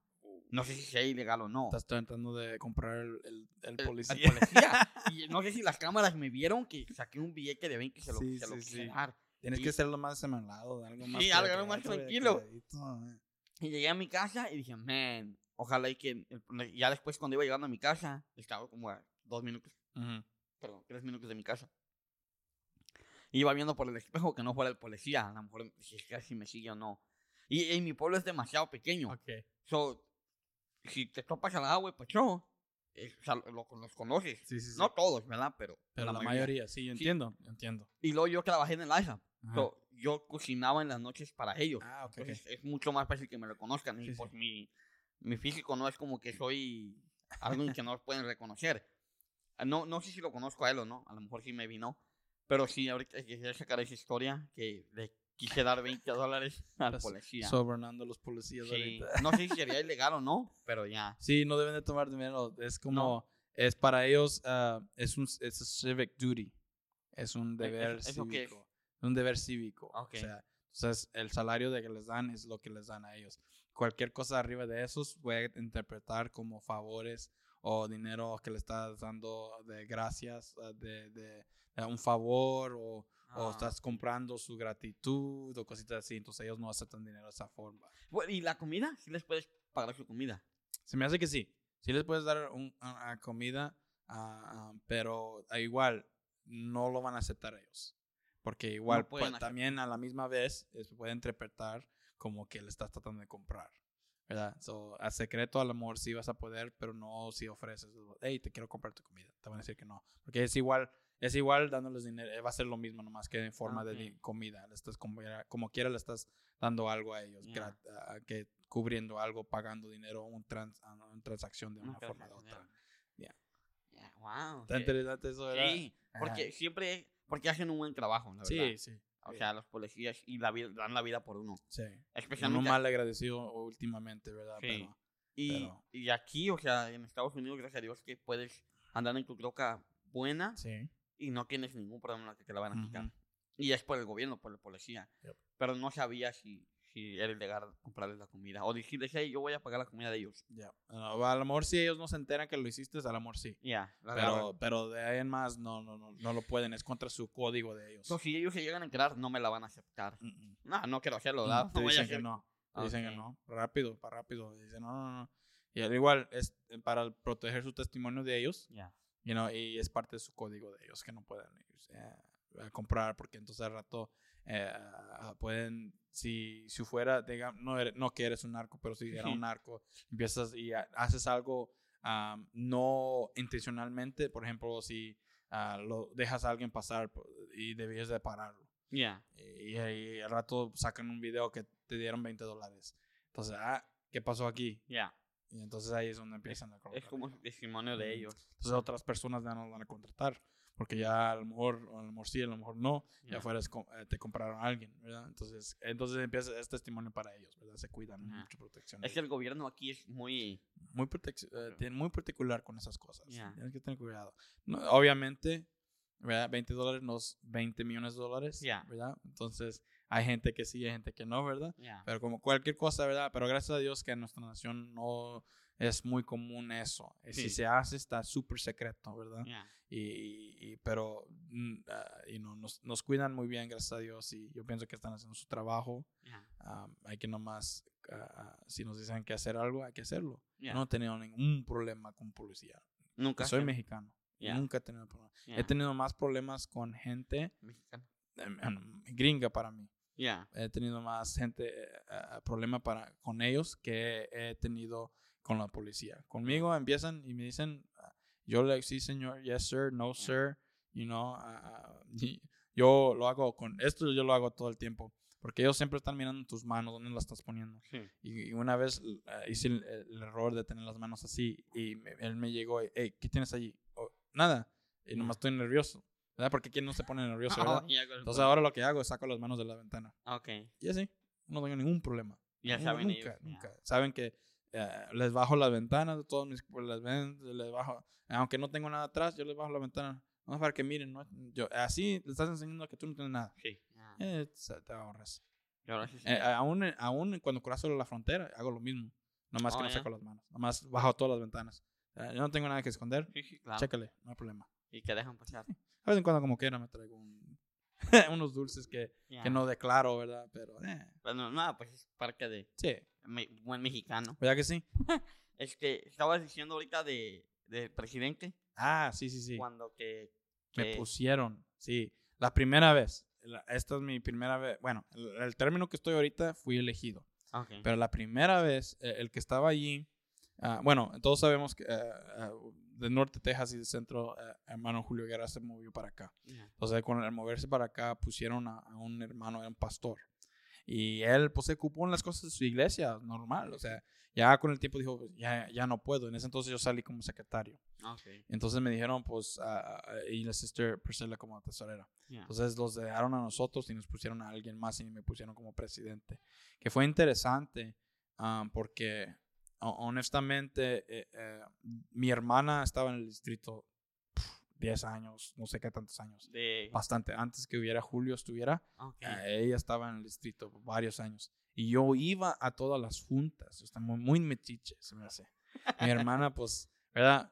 No sé si sea ilegal o no. Estás tratando de comprar el, el, el El- el policía. policía. *laughs* y no sé si las cámaras me vieron que saqué un billete de 20 y se lo, Sí, se lo sí, quise sí. dar. Tienes Y- que hacerlo más semanado, algo más. Sí, algo- más tranquilo. Y llegué a mi casa y dije, man, ojalá y que... ya después cuando iba llegando a mi casa, estaba como a dos minutos, Ujú. perdón, tres minutos de mi casa. Iba viendo por el espejo que no fuera el policía. A lo mejor si es que si me sigue o no. Y, y mi pueblo es demasiado pequeño. Ok. So, si te topas al agua, pues yo, eh, o sea, lo- los conoces. Sí, sí, sí. No todos, ¿verdad? Pero, Pero la, mayoría. sí, yo entiendo, yo entiendo. Y luego yo trabajé en el. Ajá. So, yo cocinaba en las noches para ellos. ah, ok. ok. Entonces es mucho más fácil que me reconozcan. Y pues mi, mi físico no es como que soy algo que no pueden reconocer. Ah, No, no sé si lo conozco a él o no. A lo mejor sí me vino. Pero sí, ahorita quisiera sacar esa historia que le quise dar 20 dólares *laughs* al policía. Sobornando a los policías Sí, ahorita. no sé si *laughs* sería ilegal o no, pero ya. Sí, no deben de tomar dinero. Es como, es para ellos, ah, es un es a civic duty. Es un deber ¿eso- eso qué es? cívico. Un deber cívico. Ok. O sea, entonces el salario de que les dan es lo que les dan a ellos. Cualquier cosa arriba de esos puede interpretar como favores o dinero que le estás dando de gracias, ah, de, de- de un favor o, o estás comprando su gratitud o cositas así. Entonces ellos no aceptan dinero de esa forma. Bueno, ¿Y la comida? Si les puedes pagar su comida. Se me hace que sí. Sí les puedes dar un, a- a comida, pero igual no lo van a aceptar ellos. Porque igual pueden pues, también a la misma vez se puede interpretar como que le estás tratando de comprar. ¿Verdad? So, a secreto a lo mejor sí vas a poder, pero no si ofreces. Hey, te quiero comprar tu comida. Te van a decir que no. Porque es igual, es igual dándoles dinero. eh, Va a ser lo mismo, nomás que en forma de Ok. di- comida. Le estás como, como quiera le estás dando algo a ellos. Ya. grat- ah, que cubriendo algo, pagando dinero, un trans, una transacción de una, forma u otra. ya. Ya, wow. Está interesante eso, ¿verdad? Sí, porque siempre, porque hacen un buen trabajo, la verdad. Sí, sí. O sea, los policías y la vida, dan la vida por uno. Sí. Uno Especialmente. mal agradecido últimamente, ¿verdad? Sí. Pero, y, pero- y aquí, o sea, en Estados Unidos, gracias a Dios, que puedes andar en tu troca buena sí. Y no tienes ningún problema que te la van a quitar. Ujú. Y es por el gobierno, por la policía. Yep. Pero no sabía si, si era ilegal comprarles la comida. O decirles, hey, yo voy a pagar la comida de ellos. Ya. Ah, a lo mejor si ellos no se enteran que lo hiciste, a lo mejor sí. Ya, agarran. Pero, pero de ahí en más no, no, no, no lo pueden. Es contra su código de ellos. So, si ellos se llegan a enterar, no me la van a aceptar. Mm, mm. No, no quiero hacerlo, Mm, ¿verdad? te No voy a dicen que no. Y Dicen que no, rápido, para rápido. Dicen, no, no, no. Y al igual, es eh, para proteger su testimonio de ellos, Ya. You know, y es parte de su código de ellos que no pueden irse a, a comprar porque entonces al rato eh, ah, pueden, si, si fuera, digamos, no, eres- no que eres un narco, pero si era un *laughs* narco, empiezas y ha- haces algo am, no intencionalmente, por ejemplo, si ah, lo dejas a alguien pasar y debías de pararlo. Ya. Y, y al rato sacan un video que te dieron 20 dólares. Entonces, ah, ¿qué pasó aquí? Ya. Y entonces ahí es donde empiezan a Es colocar. como el testimonio de ellos. Entonces otras personas ya no van a contratar. Porque ya a lo mejor, a lo mejor sí, a lo mejor no. Ya Ya. fuera es eh, te compraron a alguien, ¿verdad? Entonces, entonces empieza es testimonio para ellos, ¿verdad? Se cuidan, Ajá. mucha protección. Es que el gobierno aquí es muy. muy, eh, muy particular con esas cosas. Ya. Tienes que tener cuidado. No, obviamente, ¿verdad? 20 dólares no es 20 millones de dólares, Ya. ¿verdad? Entonces, hay gente que sí, hay gente que no, ¿verdad? Pero como cualquier cosa, ¿verdad? Pero gracias a Dios que en nuestra nación no es muy común eso. Si se hace, está súper secreto, ¿verdad? Y, pero ah, y no, nos, nos cuidan muy bien, gracias a Dios. Y yo pienso que están haciendo su trabajo. Hay que nomás, ah, ah, si nos dicen que hacer algo, hay que hacerlo. No he tenido ningún problema con policía. Nunca. Soy mexicano. Nunca he tenido problemas. He tenido más problemas con gente Mexicano. em, em, gringa para mí. Ya. He tenido más gente, ah, problema para, con ellos que he tenido con la policía. Conmigo empiezan y me dicen, ah, yo le sí señor, yes sir, no sir, you know, y yo lo hago con, esto yo lo hago todo el tiempo. Porque ellos siempre están mirando tus manos, dónde las estás poniendo. Sí. Y, y una vez hice el, el error de tener las manos así y me- él me llegó, hey, ¿qué tienes allí? "Oh, nada. Y nomás estoy nervioso. ¿Verdad? Porque ¿quién no se pone nervioso, verdad? Entonces ahora lo que hago es saco las manos de la ventana. Ok. Y así, no tengo ningún problema. Ya Nu- saben nunca, ellos. nunca. Saben que eh, les bajo las ventanas todos mis, pues, les ven, les bajo, aunque no tengo nada atrás, yo les bajo la ventana. No para que miren, ¿no? Yo, así le estás enseñando que tú no tienes nada. Sí. Ya. Eh, te ahorras. Sí, sí, Eh, aún, aún cuando cruzo la frontera, hago lo mismo. Nomás Oh, que no ya. saco las manos. Nomás bajo todas las ventanas. Eh, yo no tengo nada que esconder. Sí, claro. Chécale, no hay problema. Y que dejan pasar. *laughs* A vez en cuando, como quiera, me traigo un- *laughs* unos dulces que, Ya. que no declaro, ¿verdad? Pero, eh, Bueno, nada, pues es parte de sí. me- buen mexicano. ¿Verdad que sí? *laughs* Es que estabas diciendo ahorita de, del presidente Ah, sí, sí, sí. cuando que, Me que- pusieron, sí. La primera vez. esta es mi primera vez. Bueno, el, el término que estoy ahorita fui elegido. Ok. Pero la primera vez, eh, el que estaba allí, ah, bueno, todos sabemos que eh, ah, de norte Texas y de centro, eh, hermano Julio Guerra se movió para acá. Ya. Entonces, con el moverse para acá, pusieron a, a un hermano, era un pastor. Y él, pues, se ocupó en las cosas de su iglesia, normal. O sea, ya con el tiempo dijo, pues, ya, ya no puedo. En ese entonces yo salí como secretario. Ok. Entonces me dijeron, pues, ah, ah, y la sister Priscilla como tesorera. Ya. Entonces los dejaron a nosotros y nos pusieron a alguien más y me pusieron como presidente. Que fue interesante ah, porque honestamente eh, eh, mi hermana estaba en el distrito pf, 10 años, no sé qué tantos años. De, Bastante antes que hubiera Julio estuviera, eh, ella estaba en el distrito varios años. Y yo iba a todas las juntas, está muy, muy metiche, se me hace. Mi hermana, *laughs* pues, ¿verdad?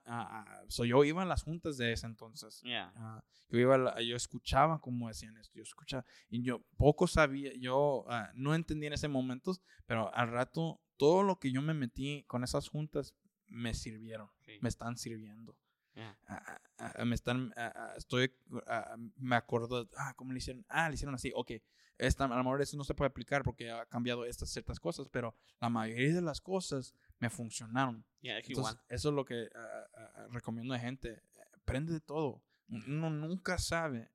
So yo iba a las juntas de ese entonces. Ah, yo iba, la- yo escuchaba cómo decían esto, yo escuchaba, y yo poco sabía, yo no entendía en ese momento, pero al rato todo lo que yo me metí con esas juntas me sirvieron, Sí. me están sirviendo. Ah, ah, ah, me están, ah, estoy, me acuerdo, ah, ¿cómo le hicieron? Ah, le hicieron así, ok, esta, a lo mejor eso no se puede aplicar porque ha cambiado estas ciertas cosas, pero la mayoría de las cosas me funcionaron. Es Entonces, igual. eso es lo que recomiendo a gente. eh, Aprende de todo. Uno nunca sabe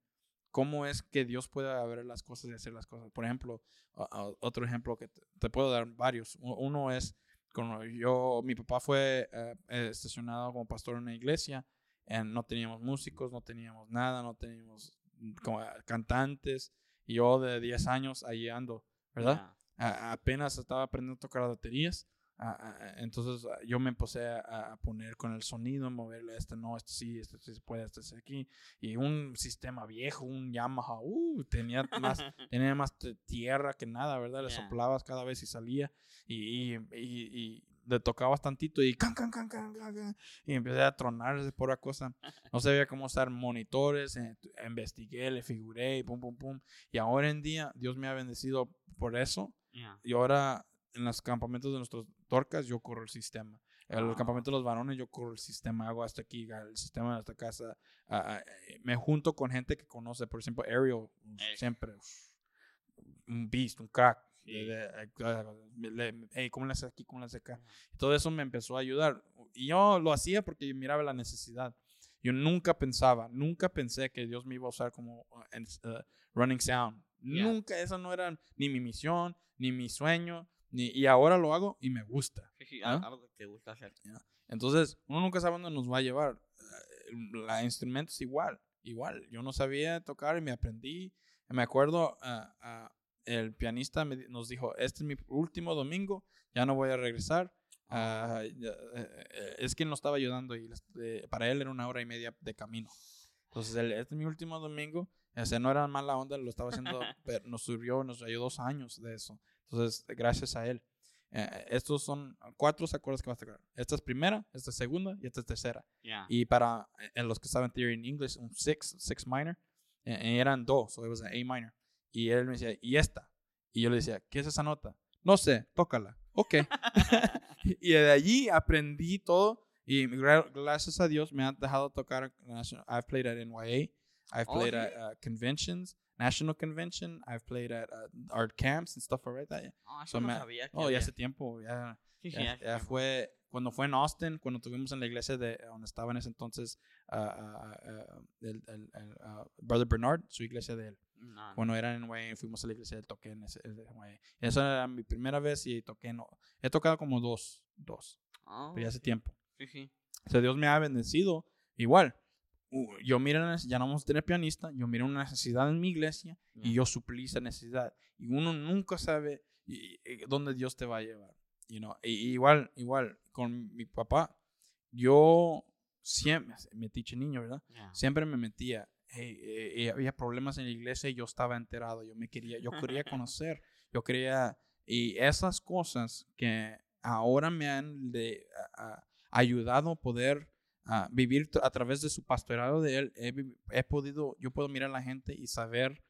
cómo es que Dios puede ver las cosas y hacer las cosas. Por ejemplo, otro ejemplo que te, puedo dar varios. Uno es cuando yo, mi papá fue eh, eh, estacionado como pastor en una iglesia. eh, no teníamos músicos, no teníamos nada, no teníamos mm, como, cantantes. Y yo de 10 años ahí ando, ¿verdad? Ya. a- apenas estaba aprendiendo a tocar las baterías. A- a- entonces yo me empecé a, a poner con el sonido, moverle este no, este sí, este sí se puede, este sí aquí. Y un sistema viejo, un Yamaha, uh, tenía *laughs* más, tenía más tierra que nada, ¿verdad? Le Ya. soplabas cada vez y salía. Y, y, y- y le tocabas tantito y can, can, can, can, can, y empecé a tronar de pura cosa. No sabía cómo usar monitores, eh, investigué, le figuré y pum, pum, pum. Y ahora en día Dios me ha bendecido por eso Ya. y ahora en los campamentos de nuestros torcas, yo corro el sistema. En el Ah. campamento de los varones, yo corro el sistema, hago hasta aquí, el sistema hasta casa. Ah, ah, eh, me junto con gente que conoce, por ejemplo, Ariel, Eh. siempre un beast, un crack. Sí. de- de- le- hey, ¿cómo le haces aquí? ¿Cómo le haces acá? Todo eso me empezó a ayudar. Y yo lo hacía porque miraba la necesidad. Yo nunca pensaba, nunca pensé que Dios me iba a usar como uh, uh, running sound. Yeah. Nunca, esa no era ni mi misión, ni mi sueño, ni, y ahora lo hago y me gusta. Sí, sí, al- algo que te gusta hacer. Entonces, uno nunca sabe dónde nos va a llevar. La instrumento es igual, igual. Yo no sabía tocar y me aprendí. Me acuerdo, ah, ah, el pianista me nos dijo, este es mi último domingo, ya no voy a regresar. Eh, es que él nos estaba ayudando y eh, para él era una hora y media de camino. Entonces, él, este es mi último domingo. O sea, no era mala onda, lo estaba haciendo, *laughs* pero nos sirvió, nos ayudó dos años de eso. Entonces, gracias a él. Eh, estos son cuatro acordes que vas a tocar. Esta es primera, esta es segunda y esta es tercera. Yeah. Y para eh, en los que saben theory in English, un six, six minor, eh, eh, eran dos, so it was an A minor. Y él me decía, ¿y esta? Y yo le decía, ¿qué es esa nota? No sé, tócala. Ok. *laughs* y de allí aprendí todo. Y gra- gracias a Dios me han dejado tocar. I've played at NYA. I've Oh, played at uh, conventions, national convention. I've played at uh, art camps and stuff like that. Eso So no me- sabía que Oh, ya hace tiempo. Ya, ya, ya fue cuando fue en Austin, cuando tuvimos en la iglesia de donde estaba en ese entonces ah, ah, ah, el, el- el, ah, Brother Bernard, su iglesia de él. No, no. Cuando era en Wayne, fuimos a la iglesia de él, toqué en ese, Wayne. Esa era mi primera vez y toqué, no, he tocado como dos, dos, Ah, pero ya hace sí. tiempo. Sí, sí. O sea, Dios me ha bendecido. Igual, uh, yo miro, ya no vamos a tener pianista, yo miro una necesidad en mi iglesia y yo suplí esa necesidad. Y uno nunca sabe y- y- dónde Dios te va a llevar. You know? Y- igual, igual, con mi papá, yo siempre, me tiche niño, ¿verdad? Yeah. Siempre me metía. hey, eh, eh, había problemas en la iglesia y yo estaba enterado. Yo me quería, yo quería *laughs* conocer. Yo quería. Y esas cosas que ahora me han de, a- a- ayudado a poder ah, vivir a través de su pastorado de él, he, he podido, yo puedo mirar a la gente y saber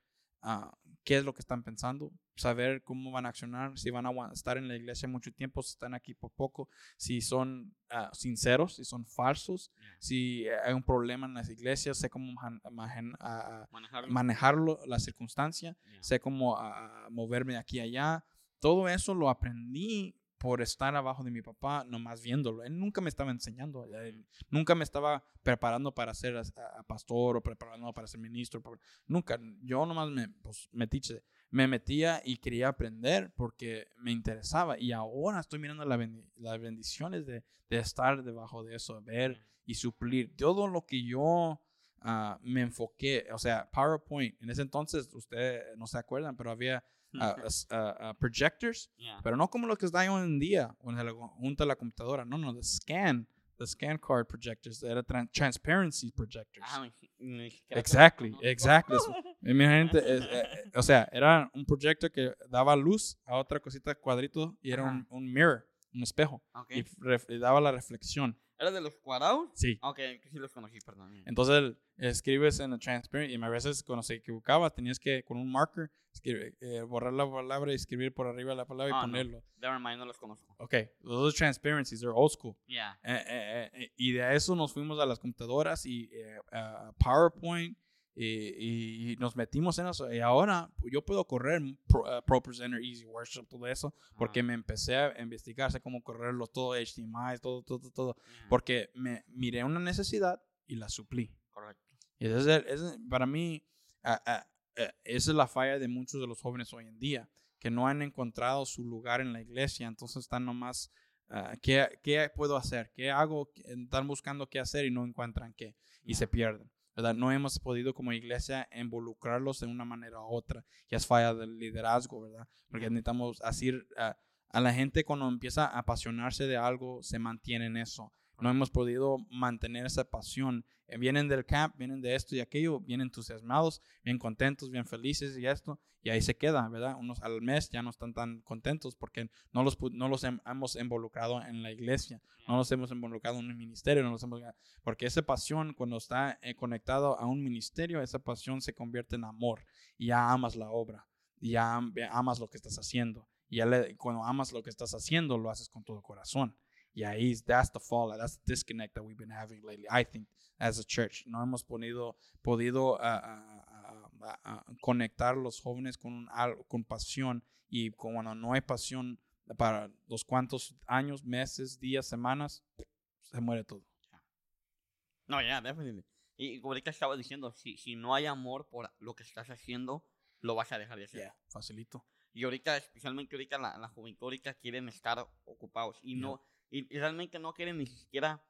ah, qué es lo que están pensando, saber cómo van a accionar, si van a estar en la iglesia mucho tiempo, si están aquí por poco, si son ah, sinceros, si son falsos, Yeah. si hay un problema en las iglesias, sé cómo man- majen- ah, Manejarlo. manejarlo, la circunstancia, Yeah. sé cómo ah, moverme de aquí a allá. Todo eso lo aprendí por estar abajo de mi papá, nomás viéndolo. Él nunca me estaba enseñando, él nunca me estaba preparando para ser as- a- a pastor o preparando para ser ministro. Nunca, yo nomás me, pues, metiche- me metía y quería aprender porque me interesaba. Y ahora estoy mirando la bendi- las bendiciones de, de estar debajo de eso, ver y suplir todo lo que yo ah, me enfoqué. O sea, PowerPoint, en ese entonces, ustedes no se acuerdan, pero había ah, projectors, Yeah. pero no como lo que está hoy en día, donde la, junto a la computadora. No, no, the scan, the scan card projectors, era tran- transparency projectors. Ah, Exactly, exactly. Es- eh, eh, o sea, era un proyector que daba luz a otra cosita cuadrito y era un, Ajá. un mirror, un espejo, Ok. y, y daba la reflexión. ¿Era de los cuadrados? Sí. Ok, sí los conocí, perdón. Entonces escribes en el transparent y a veces cuando se equivocaba tenías que con un marker escribir, eh, borrar la palabra y escribir por arriba la palabra y Ah, no. ponerlo. Never mind, no los conozco. Ok, those are transparencies, they're old school. Yeah. Eh, eh, eh, y de eso nos fuimos a las computadoras y eh, a PowerPoint y, y nos metimos en eso. Y ahora pues, yo puedo correr Pro, uh, Pro Presenter, Easy Worship, todo eso, porque Ah, me empecé a investigar, sé cómo correrlo todo, HDMI, todo, todo, todo, porque me miré una necesidad y la suplí. Correcto. Y ese ese es- para mí, ah, eh, esa es la falla de muchos de los jóvenes hoy en día, que no han encontrado su lugar en la iglesia, entonces están nomás, ¿qué, ¿qué puedo hacer? ¿Qué hago? Están buscando qué hacer y no encuentran qué, y se pierden. ¿Verdad? No hemos podido como iglesia involucrarlos de una manera u otra, y es falla del liderazgo, ¿verdad? Porque necesitamos decir a, a la gente cuando empieza a apasionarse de algo, se mantiene en eso. No hemos podido mantener esa pasión. Eh, Vienen del camp, vienen de esto y aquello, vienen entusiasmados, bien contentos, bien felices y esto, y ahí se queda, ¿verdad? Unos al mes ya no están tan contentos porque no los, no los hem- hemos involucrado en la iglesia, no los hemos involucrado en un ministerio, no los hemos, porque esa pasión cuando está eh, conectado a un ministerio, esa pasión se convierte en amor y ya amas la obra, y ya amas lo que estás haciendo Y ya le- cuando amas lo que estás haciendo, lo haces con todo corazón. Y ahí, that's the fall, that's the disconnect that we've been having lately, I think, as a church. No hemos podido, podido ah, ah, ah, ah, conectar los jóvenes con, un con pasión. Y cuando no hay pasión para los cuantos años, meses, días, semanas, se muere todo. No, ya, definitely. Y como ahorita estaba diciendo, si, si no hay amor por lo que estás haciendo, lo vas a dejar de hacer. Yeah, facilito. Y ahorita, especialmente ahorita, la, la juventud ahorita quieren estar ocupados. Y no, y, y realmente no quieren ni siquiera,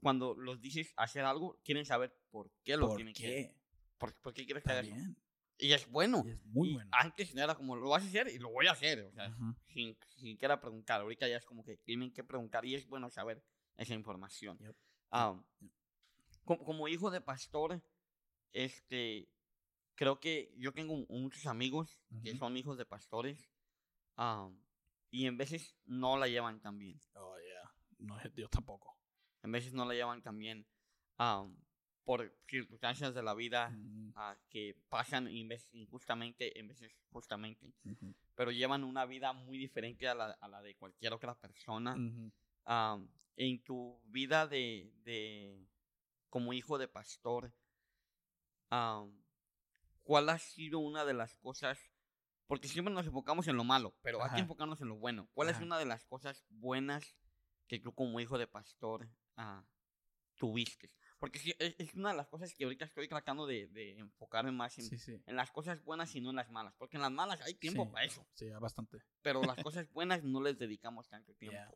cuando los dices hacer algo, quieren saber por qué lo ¿Por tienen que hacer. qué? ¿Por, por qué quieres que haga. Y es bueno. Y es muy Y bueno. Antes no era como, lo vas a hacer y lo voy a hacer. O sea, Ujú. sin, sin siquiera preguntar. Ahorita ya es como que tienen que preguntar y es bueno saber esa información. Yep. Ah, como, como hijo de pastor, este, creo que yo tengo mu- muchos amigos que Ujú. son hijos de pastores ah, y en veces no la llevan tan bien. Oh, No, yo tampoco. En veces no la llevan tan bien ah, por circunstancias de la vida ah, que pasan injustamente, en veces justamente. pero llevan una vida muy diferente a la, a la de cualquier otra persona. en tu vida de, de como hijo de pastor, ¿cuál ha sido una de las cosas? Porque siempre nos enfocamos en lo malo, pero hay Ajá. que enfocarnos en lo bueno. ¿Cuál es una de las cosas buenas que tú como hijo de pastor ah, tuviste? Porque es, es una de las cosas que ahorita estoy tratando de, de enfocarme más en, Sí, sí. en las cosas buenas y no en las malas. Porque en las malas hay tiempo Sí, para eso Sí, bastante. pero las *laughs* cosas buenas no les dedicamos tanto tiempo. Yeah.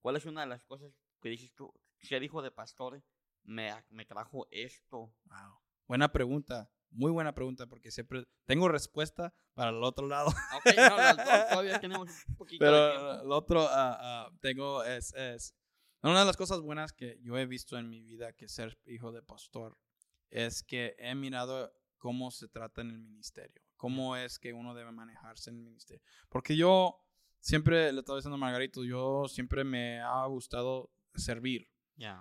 ¿Cuál es una de las cosas que dices tú? Ser hijo de pastor me, me trajo esto. Wow. Buena pregunta. Muy buena pregunta porque siempre tengo respuesta para el otro lado. Ok, no, *laughs* todavía tenemos un poquito de Pero tiempo. el otro ah, ah, tengo es, es una de las cosas buenas que yo he visto en mi vida que ser hijo de pastor es que he mirado cómo se trata en el ministerio, cómo es que uno debe manejarse en el ministerio. Porque yo siempre le estaba diciendo a Margarito, yo siempre me ha gustado servir.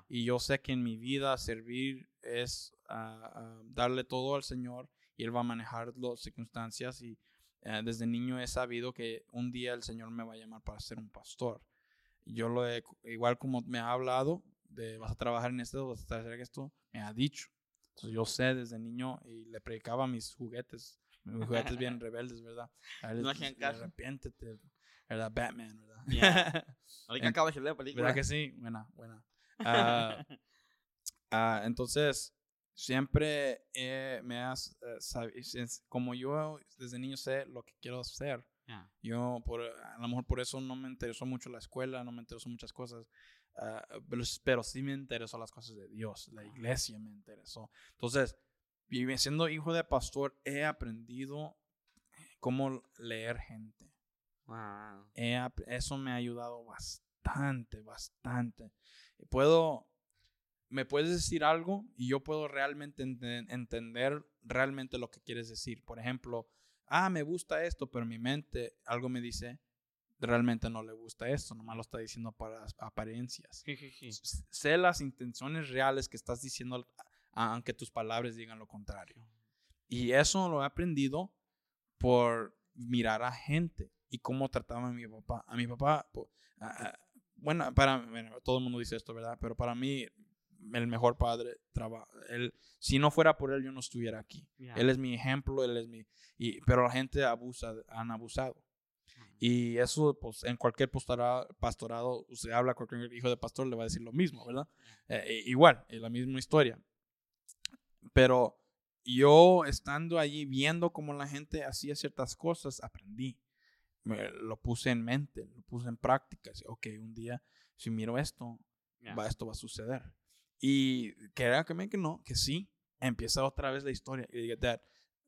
Y yo sé que en mi vida servir es ah, darle todo al Señor y Él va a manejar las circunstancias. Y eh, desde niño he sabido que un día el Señor me va a llamar para ser un pastor. Yo lo he, igual como me ha hablado de vas a trabajar en esto, vas a hacer esto, me ha dicho. Entonces yo sé desde niño y le predicaba a mis juguetes, mis juguetes bien *laughs* rebeldes, ¿verdad? A él No hacían caso. Arrepiéntete, ¿verdad? Batman, ¿verdad? Ya. *laughs* Ahorita acabas de ver la película. ¿Verdad que sí? Buena, buena. Ah, *laughs* ah, entonces, siempre eh, me has, eh, sab- es- como yo desde niño sé lo que quiero hacer, yo por, a lo mejor por eso no me interesó mucho la escuela, no me interesó muchas cosas, ah, pero, pero sí me interesó las cosas de Dios, la iglesia me interesó. Entonces, siendo hijo de pastor, he aprendido cómo leer gente. Wow. He eso me ha ayudado bastante, bastante. Puedo, me puedes decir algo y yo puedo realmente ente- entender realmente lo que quieres decir. Por ejemplo, ah, me gusta esto, pero mi mente algo me dice, realmente no le gusta esto, nomás lo está diciendo para as- apariencias. Sé las intenciones reales que estás diciendo, aunque tus palabras digan lo contrario. Y eso lo he aprendido por mirar a gente y cómo trataba a mi papá. A mi papá, a- a- bueno, para bueno, todo el mundo dice esto, ¿verdad? Pero para mí, el mejor padre, traba, él, si no fuera por él, yo no estuviera aquí. Ya. Él es mi ejemplo, él es mi... Y, pero la gente abusa, han abusado. Y eso, pues, en cualquier pastorado, pastorado usted habla con cualquier hijo de pastor, le va a decir lo mismo, ¿verdad? Eh, igual, es la misma historia. Pero yo estando allí viendo cómo la gente hacía ciertas cosas, aprendí. Me- lo puse en mente, lo puse en práctica. Ok, un día, si miro esto, Ya. va, esto va a suceder. Y que que no, que sí, empieza otra vez la historia. Y,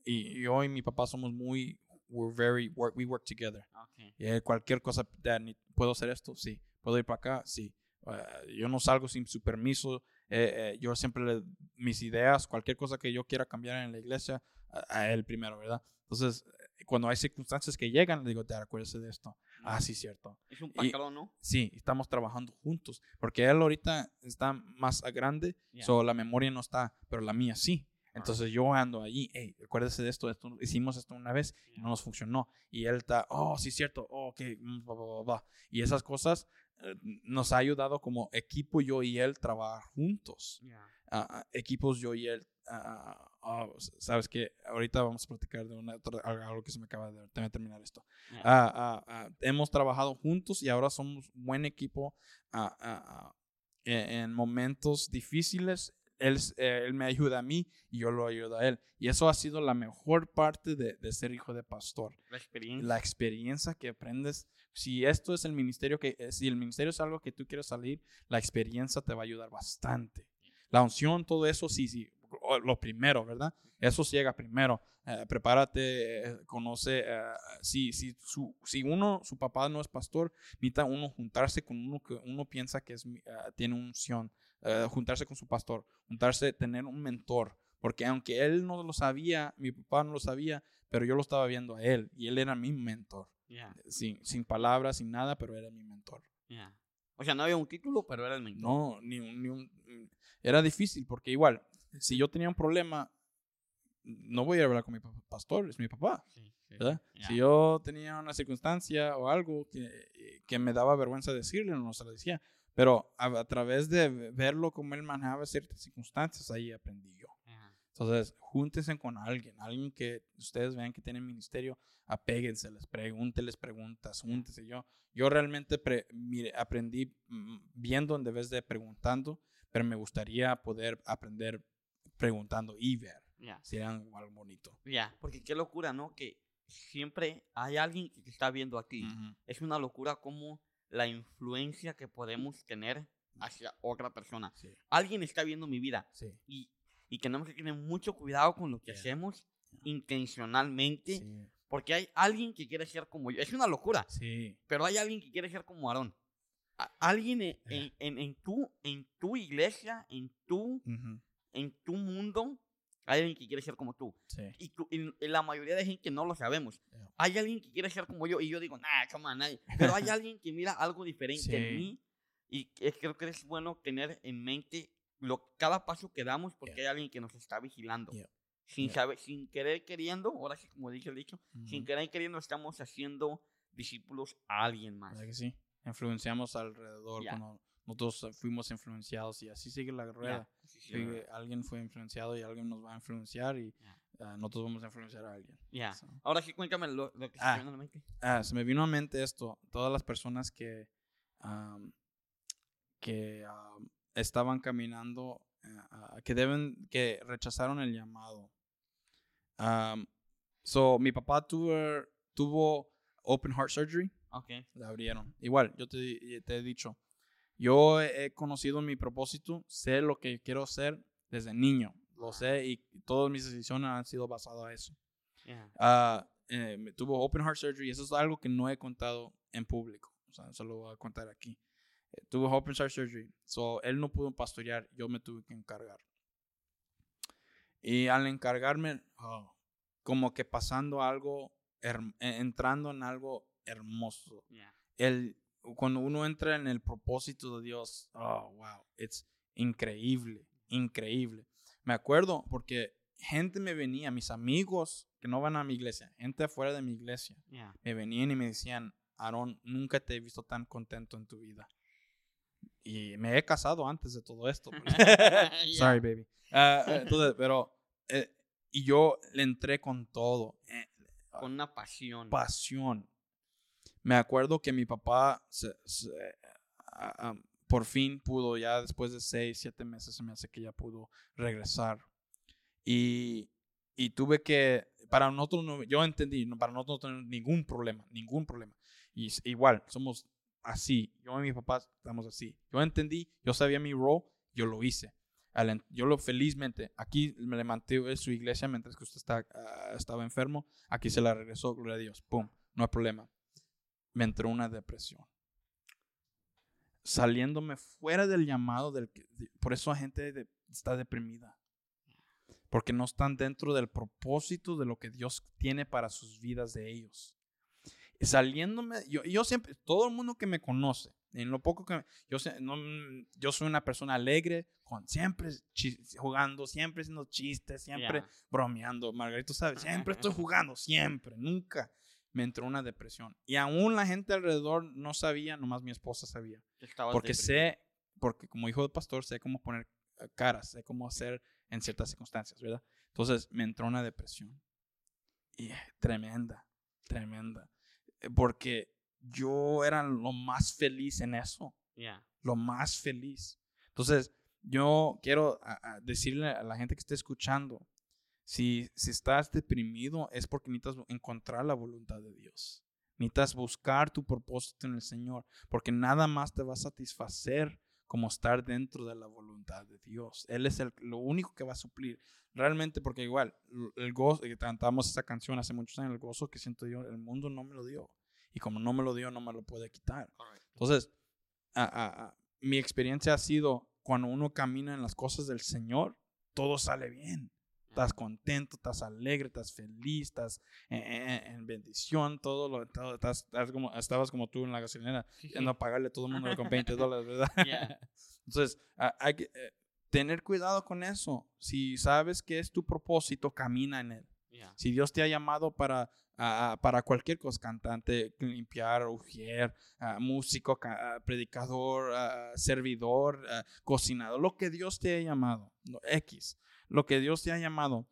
y yo y mi papá somos muy, we're very, work, we work together. Ok. Eh, cualquier cosa, "Dad, ni- ¿puedo hacer esto? Sí. ¿Puedo ir para acá? Sí. Ah, yo no salgo sin su permiso. Eh, eh, yo siempre le, mis ideas, cualquier cosa que yo quiera cambiar en la iglesia, a, a él primero, ¿verdad? Entonces, cuando hay circunstancias que llegan, le digo, Dad, acuérdese de esto. Ah, sí, cierto. Es un patrón, ¿no? Sí, estamos trabajando juntos. Porque él ahorita está más grande, Ya. so la memoria no está, pero la mía sí. Entonces yo ando allí, hey, acuérdese de esto, esto, hicimos esto una vez y no nos funcionó. Y él está, oh, sí, cierto, oh, ok, mm, bla, bla, bla, bla. Y esas cosas eh, nos ha ayudado como equipo yo y él trabajar juntos. Yeah. Ah, ah, equipos yo y él, ah, s- sabes que ahorita vamos a platicar de una, otra- algo que se me acaba de, de terminar esto. Ah, hemos trabajado juntos y ahora somos buen equipo en, en momentos difíciles. Él, eh, él me ayuda a mí y yo lo ayudo a él. Y eso ha sido la mejor parte de, de ser hijo de pastor. La experiencia. La experiencia que aprendes. Si esto es el ministerio que, eh, si el ministerio es algo que tú quieres salir, la experiencia te va a ayudar bastante. La unción, todo eso, sí, sí, o- lo primero, ¿verdad? Eso llega primero. Eh, prepárate, eh, conoce, eh, si, si, su, si uno, su papá no es pastor, necesita uno juntarse con uno que uno piensa que es, eh, tiene unción, eh, juntarse con su pastor, juntarse, tener un mentor, porque aunque él no lo sabía, mi papá no lo sabía, pero yo lo estaba viendo a él y él era mi mentor, Yeah, sin, sin palabras, sin nada, pero era mi mentor. yeah. O sea, no había un título, pero era el mentor. No, ni un, ni un- Era difícil porque igual, si yo tenía un problema, no voy a hablar con mi pa- pastor, es mi papá, Sí, sí, ¿verdad? yeah. Si yo tenía una circunstancia o algo que, que me daba vergüenza decirle, no se lo decía. Pero a, a través de verlo como él manejaba ciertas circunstancias, ahí aprendí yo. Yeah. Entonces, júntense con alguien, alguien que ustedes vean que tiene ministerio, apéguenseles, pregúntenles preguntas, júntense. Yo, yo realmente pre- mire, aprendí mm, viendo en vez de preguntando, pero me gustaría poder aprender preguntando y ver. Yeah. Sería algo bonito. Ya, porque qué locura, ¿no? Que siempre hay alguien que te está viendo a ti. Ujú. Es una locura como la influencia que podemos tener hacia otra persona. Sí, Alguien está viendo mi vida sí, y, y tenemos que tener mucho cuidado con lo que Yeah. hacemos intencionalmente, sí, porque hay alguien que quiere ser como yo. Es una locura, sí, pero hay alguien que quiere ser como Aarón. Alguien en, Yeah. en, en- en tu, en tu iglesia, en tu, en tu mundo, hay alguien que quiere ser como tú. sí, Y, tú- y- y la mayoría de gente no lo sabemos. Yeah. Hay alguien que quiere ser como yo y yo digo, nah, on, nadie. Pero hay alguien que mira algo diferente en Sí. mí y es- creo que es bueno tener en mente lo, cada paso que damos porque Yeah. hay alguien que nos está vigilando. Yeah. Sin, saber, sin querer queriendo, ahora sí, como dice el dicho, sin ujú. querer queriendo estamos haciendo discípulos a alguien más. ¿Verdad que sí? Influenciamos alrededor cuando nosotros fuimos influenciados y así sigue la rueda. alguien fue influenciado y alguien nos va a influenciar y ah, nosotros vamos a influenciar a alguien. Ya. So, Ahora sí, cuéntame lo, lo que se Ah. te viene a la mente. ah, se me vino a mente esto, todas las personas que, que estaban caminando, que deben, que rechazaron el llamado. Am, so, mi papá tuvo, tuvo open heart surgery. Ok. la abrieron. Igual, yo te, te he dicho, yo he conocido mi propósito, sé lo que quiero hacer desde niño, lo sé y todas mis decisiones han sido basadas a eso. Ya. Ah, eh, me tuvo open heart surgery, eso es algo que no he contado en público, o sea, solo voy a contar aquí. Eh, tuvo open heart surgery, so él no pudo pastorear, yo me tuve que encargar. Y al encargarme, oh, como que pasando algo, eh, entrando en algo hermoso, Ya. el, cuando uno entra en el propósito de Dios, oh, wow, es increíble, increíble. Me acuerdo porque gente me venía, mis amigos que no van a mi iglesia, gente afuera de mi iglesia, Ya. me venían y me decían, Aarón, nunca te he visto tan contento en tu vida. Y me he casado antes de todo esto. pues. *laughs* *laughs* Sorry, baby. Ah, entonces, pero, eh, y yo le entré con todo. eh, Con una pasión. pasión. Me acuerdo que mi papá por fin pudo, ya después de seis, siete meses, se me hace que ya pudo regresar. Y, y tuve que, para nosotros, no- yo entendí, para nosotros no tenemos ningún problema, ningún problema. Y igual, somos así. Yo y mi papá estamos así. Yo entendí, yo sabía mi rol, yo lo hice. Yo lo felizmente, aquí me le mantuve su iglesia mientras que usted está, ah, estaba enfermo. Aquí se la regresó, gloria a Dios. Pum, no hay problema. Me entró una depresión. Saliéndome fuera del llamado, del que- de- por eso la gente de- está deprimida. Porque no están dentro del propósito de lo que Dios tiene para sus vidas de ellos. Saliéndome, yo, yo siempre, todo el mundo que me conoce, En lo poco que yo no, yo soy una persona alegre, con siempre chi- jugando, siempre haciendo chistes, siempre Ya. bromeando. Margarito sabe, siempre estoy jugando, siempre, nunca me entró una depresión. Y aún la gente alrededor no sabía, nomás mi esposa sabía. estabas Porque deprimido. sé, porque como hijo de pastor, sé cómo poner eh, caras, sé cómo hacer en ciertas circunstancias, ¿verdad? Entonces me entró una depresión. Y eh, tremenda, tremenda. Eh, Porque yo era lo más feliz en eso, lo más feliz. Entonces, yo quiero a- a decirle a la gente que esté escuchando, si, si estás deprimido es porque necesitas encontrar la voluntad de Dios. Necesitas buscar tu propósito en el Señor, porque nada más te va a satisfacer como estar dentro de la voluntad de Dios. Él es el, lo único que va a suplir. Realmente, porque igual, el gozo, y cantamos esa canción hace muchos años, el gozo que siento yo, el mundo no me lo dio. Y como no me lo dio, no me lo puede quitar. Entonces, a- a- a- mi experiencia ha sido cuando uno camina en las cosas del Señor, todo sale bien. Estás contento, estás alegre, estás feliz, estás en, en- en bendición, todo lo, todo, estás, estás como, estabas como tú en la gasolinera, yendo a pagarle a todo el mundo *laughs* con 20 dólares, ¿verdad? *laughs* Entonces, hay que eh, tener cuidado con eso. Si sabes que es tu propósito, camina en él. Si Dios te ha llamado para, para cualquier cosa, cantante, limpiar, ujier, músico, ca- predicador, servidor, cocinador, lo que Dios te ha llamado, X, lo que Dios te ha llamado,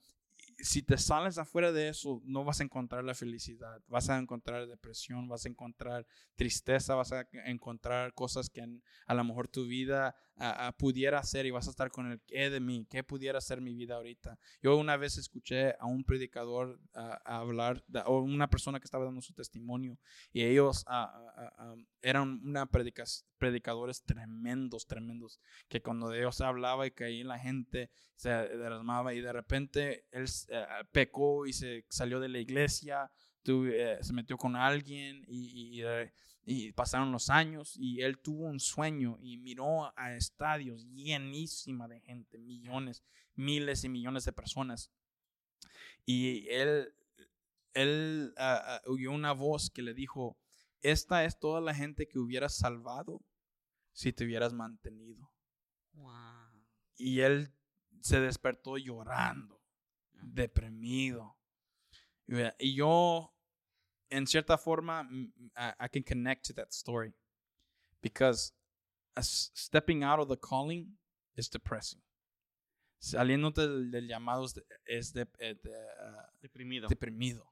si te sales afuera de eso, no vas a encontrar la felicidad, vas a encontrar depresión, vas a encontrar tristeza, vas a encontrar cosas que a lo mejor tu vida ah, ah, pudiera ser y vas a estar con el qué de mí, qué pudiera ser mi vida ahorita. Yo una vez escuché a un predicador a hablar, da- o una persona que estaba dando su testimonio, y ellos eran una predicas- predicadores tremendos, tremendos, que cuando Dios hablaba y caía la gente se derramaba y de repente él eh, pecó y se salió de la iglesia, eh, se metió con alguien y, y, eh, y pasaron los años y él tuvo un sueño y miró a estadios llenísima de gente, millones, miles y millones de personas. Y él, él ah, ah, oyó una voz que le dijo, esta es toda la gente que hubieras salvado si te hubieras mantenido. Wow. Y él se despertó llorando, deprimido. Y yo, en cierta forma, I, I can connect to that story. Because stepping out of the calling is depressing. Saliéndote del, del llamado es, de- es de- eh, de, ah, Deprimido. deprimido.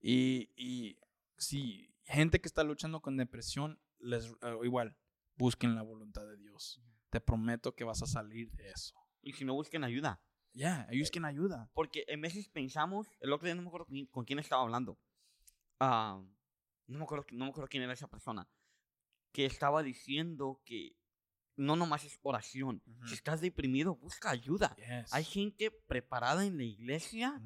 Y, y si gente que está luchando con depresión, les, eh, igual, busquen la voluntad de Dios. Te prometo que vas a salir de eso. Y si no busquen ayuda. Ya, ellos quien ayuda. Porque en veces pensamos, el otro día no me acuerdo con quién estaba hablando. Ah, no, me acuerdo, no me acuerdo quién era esa persona. Que estaba diciendo que no nomás es oración. Si estás deprimido, busca ayuda. Yes. Hay gente preparada en la iglesia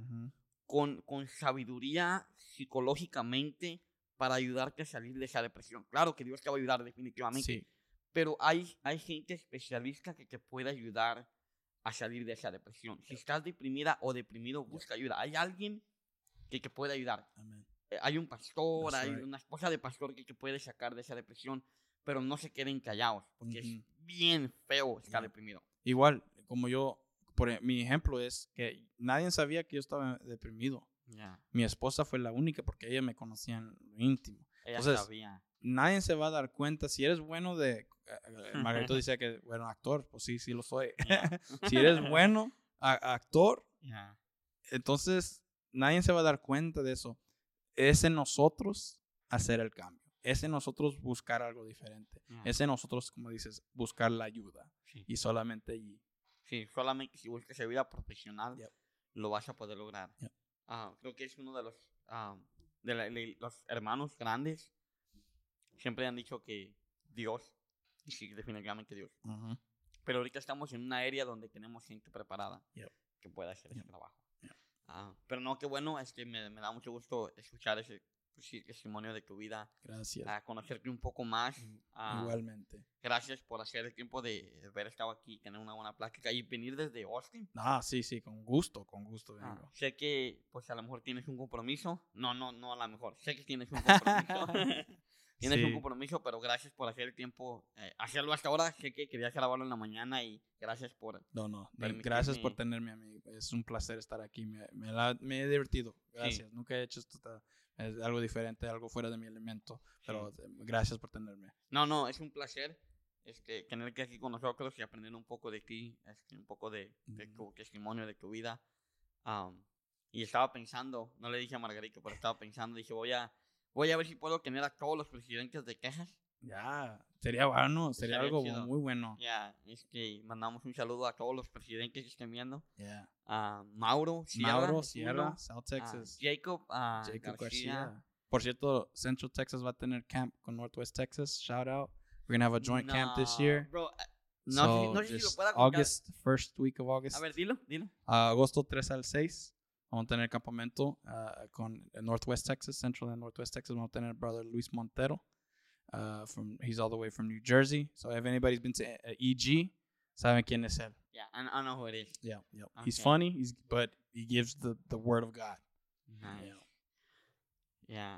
con, con sabiduría psicológicamente para ayudarte a salir de esa depresión. Claro que Dios te va a ayudar definitivamente. Sí, Pero hay, hay gente especialista que te puede ayudar a salir de esa depresión. Si estás deprimida o deprimido, busca ayuda. Hay alguien que te puede ayudar. amén. Eh, Hay un pastor, hay una esposa de pastor que te puede sacar de esa depresión, pero no se queden callados, porque es bien feo estar Yeah. deprimido. Igual, como yo, por e- mi ejemplo es que nadie sabía que yo estaba deprimido. Ya. Mi esposa fue la única porque ella me conocía en lo íntimo. Ella Entonces, sabía. Nadie se va a dar cuenta si eres bueno de... eh, eh, Margarito *laughs* dice que, bueno, actor, pues sí, sí lo soy. Ya. *laughs* si eres bueno a- actor, Ya. entonces nadie se va a dar cuenta de eso. Es en nosotros hacer el cambio. Es en nosotros buscar algo diferente. Es en nosotros, como dices, buscar la ayuda. Sí. Y solamente allí. Sí, solamente si buscas vida profesional, Yep. lo vas a poder lograr. Yep. Ah, creo que es uno de los, ah, de la- de los hermanos grandes. Siempre han dicho que Dios, y sí, definitivamente Dios. Pero ahorita estamos en una área donde tenemos gente preparada Yep. que pueda hacer ese trabajo. Ah, pero no, qué bueno, este, me, me da mucho gusto escuchar ese pues, sí, testimonio de tu vida, Gracias. a conocerte un poco más. ah, Igualmente. Gracias por hacer el tiempo de haber estado aquí, tener una buena plática y venir desde Austin. Ah, sí, sí, con gusto, con gusto Ah, vengo. sé que, pues a lo mejor tienes un compromiso. No, no, no, a lo mejor. Sé que tienes un *laughs* compromiso. Tienes un Sí. compromiso, pero gracias por hacer el tiempo, eh, hacerlo hasta ahora. Sé que querías grabarlo en la mañana y gracias por... No, no. Gracias por tenerme a mí. Es un placer estar aquí. Me, me, la- me he divertido. Gracias. Nunca he hecho esto. Es algo diferente, algo fuera de mi elemento. Pero eh, gracias por tenerme. No, no, es un placer este, tenerte aquí con nosotros y aprender un poco de ti, este, un poco de, de tu testimonio, de tu vida. Am, y estaba pensando, no le dije a Margarito, pero estaba pensando, dije, voy a, voy a ver si puedo tener a todos los presidentes de Texas. Ya. Sería bueno. Sería Estaría algo chido. muy bueno. Ya, este, mandamos un saludo a todos los presidentes que estén viendo. Yeah. A Mauro, Sierra, Mauro, es Sierra, uno, South a Texas. Jacob, a Jacob García. Garcia. Por cierto, Central Texas va a tener camp con Northwest Texas. Shout out. We're gonna have a joint camp this No, year. Bro, eh, no, sé, So, no sé si lo pueda contar. August, first week of August. A ver, dilo, dilo. Ah, agosto 3 al 6 vamos a tener campamento ah, con Northwest Texas, Central and Northwest Texas. Vamos a tener brother Luis Montero. ah, from, he's all the way from New Jersey. So if anybody's been to uh, EG, saben quién es él. Yeah, I, I know who it is. Yeah, yeah. He's funny, he's but he gives the, the word of God. Nice. Yeah.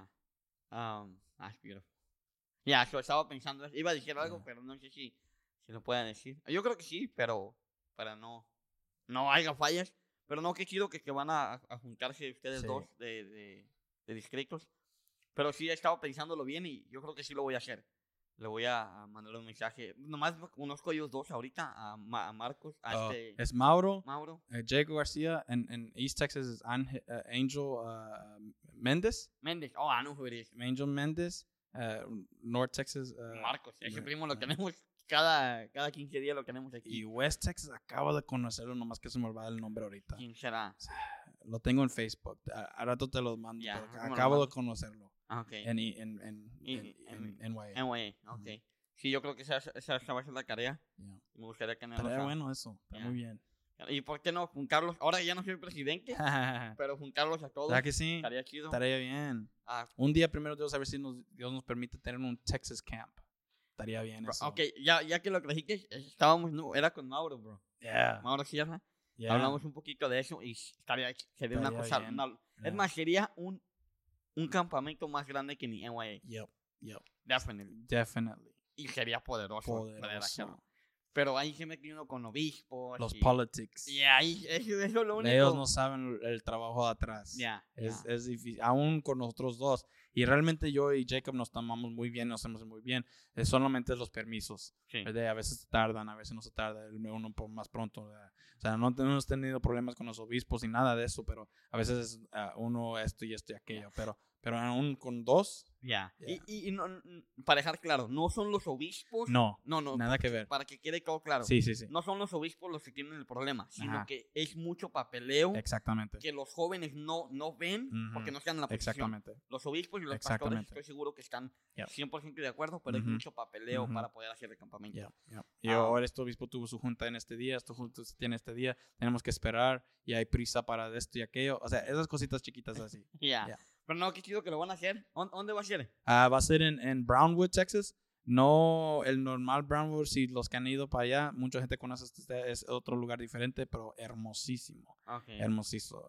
Yeah. Um, that's beautiful. Yeah, so estaba pensando, iba a decir algo, Yeah. pero no sé si, si lo pueden decir. Yo creo que sí, pero para no, no haya fallas. Pero no, qué chido que, que van a, a juntarse ustedes Sí. dos de, de, de distritos. Pero sí he estado pensándolo bien y yo creo que sí lo voy a hacer. Le voy a, mandar un mensaje. Nomás conozco a ellos dos ahorita, a, Ma- a Marcos, a Uh, este es Mauro, Mauro. uh, Jacob Garcia, and, and East Texas Ange- uh, Angel uh, Mendez. Méndez. Oh, I know who it is. Angel Mendez. Uh, North Texas. Uh, Marcos. Ese primo lo tenemos cada, cada 15 días lo tenemos aquí. Y West Texas acabo de conocerlo, nomás que se me olvida el nombre ahorita. ¿Quién será? Lo tengo en Facebook. A, rato te lo mando. Ya, pero ¿cómo lo acabo de conocerlo. Ah, ok. En, en, en, Y- en, en- en NYA. NYA, ok. Sí, yo creo que esa, esa, esa va a ser la tarea. Yeah. Me gustaría tenerlos Estaría a- bueno eso. Está Ya. muy bien. ¿Y por qué no juntarlos? Ahora ya no soy presidente, *laughs* pero juntarlos a todos ¿Verdad que sí? estaría chido. Estaría bien. Ah, Un día primero Dios a ver si nos, Dios nos permite tener un Texas camp. Estaría bien eso. ok, ya, ya que lo trajiste, estábamos, no, era con Mauro, bro. Yeah. Mauro Sierra. yeah. Hablamos un poquito de eso y estaría, sería una cosa. una- Yeah. Es más, sería un, un campamento más grande que ni NYA. Yep. Yep. Definitely. Definitely. Y sería poderoso. poder Poderoso. Pero ahí se mete uno con obispos. Los y, politics. Y ahí, eso, *laughs* es lo único. Ellos no saben el trabajo de atrás. Ya, Es, ya. es difícil, aún con nosotros dos. Y realmente yo y Jacob nos tomamos muy bien, nos hacemos muy bien. Es solamente los permisos. Sí. ¿verdad? A veces tardan, a veces no se tarda, el uno más pronto. ¿verdad? O sea, no hemos tenido problemas con los obispos y nada de eso, pero a veces es ah, uno esto y esto y aquello. Pero, pero aún con dos, Ya. Ya. Y, y, y no, para dejar claro, no son los obispos. no, No, no. nada que ver. Para que quede todo claro. Sí, sí, sí. No son los obispos los que tienen el problema, sino Ajá. que es mucho papeleo Exactamente. que los jóvenes no, no ven porque Ujú. no están en la posición. Exactamente. Los obispos y los pastores estoy seguro que están Yep. 100% de acuerdo, pero es Ujú. mucho papeleo Ujú. para poder hacer el campamento. Ya, ya. Y Ah. ahora este obispo tuvo su junta en este día, esto junto se tiene este día, tenemos que esperar y hay prisa para esto y aquello. O sea, esas cositas chiquitas así. Ya. Pero no, qué chido que lo van a hacer. ¿Dó- ¿Dónde va a ser? Ah, va a ser en, en Brownwood, Texas. No el normal Brownwood, si los que han ido para allá, mucha gente conoce este, es otro lugar diferente, pero hermosísimo, Ok. hermosísimo.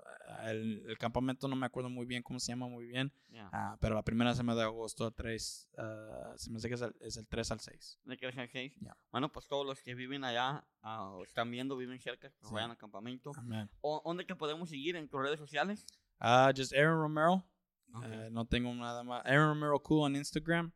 El, el campamento no me acuerdo muy bien cómo se llama muy bien, Ya. ah, pero la primera semana de agosto 3, ah, se me hace que es el, es el 3 al 6. ¿De qué es el seis? Ya. Bueno, pues todos los que viven allá o están viendo, viven cerca, pues Sí. vayan al campamento. Amén. ¿O ¿Dónde te podemos seguir? ¿En tus redes sociales? Ah, just Aaron Romero. Uh, no tengo nada más. Aaron Romero Cool on Instagram.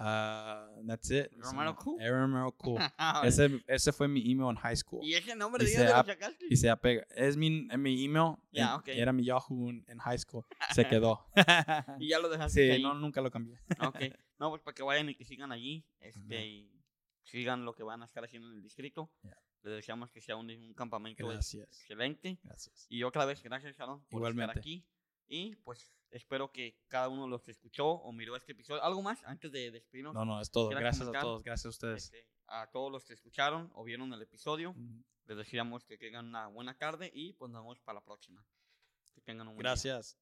Uh, that's it. Romero Cool? Aaron Romero Cool. *laughs* Ah, ese, ese fue mi email en high school. ¿Y ese nombre Y de ap- sacaste? Y se apega. Es mi, en mi email. En- ok. Era mi Yahoo en, en high school. Se *laughs* quedó. Y ya lo dejaste sí, ahí. no, nunca lo cambié. Ok. No, pues para que vayan y que sigan allí. Este, y sigan lo que van a estar haciendo en el distrito. Ya. Les deseamos que sea un, un campamento Gracias. excelente. Gracias. Y otra vez, gracias, Sharon, por Igualmente. estar aquí. Y pues espero que cada uno de los que escuchó o miró este episodio. ¿Algo más antes de despedirnos? No, no, es todo. ¿Quieres Gracias a todos. Gracias a ustedes. Este, a todos los que escucharon o vieron el episodio, Mm, les deseamos que tengan una buena tarde y pues nos vemos para la próxima. Que tengan un buen. Gracias.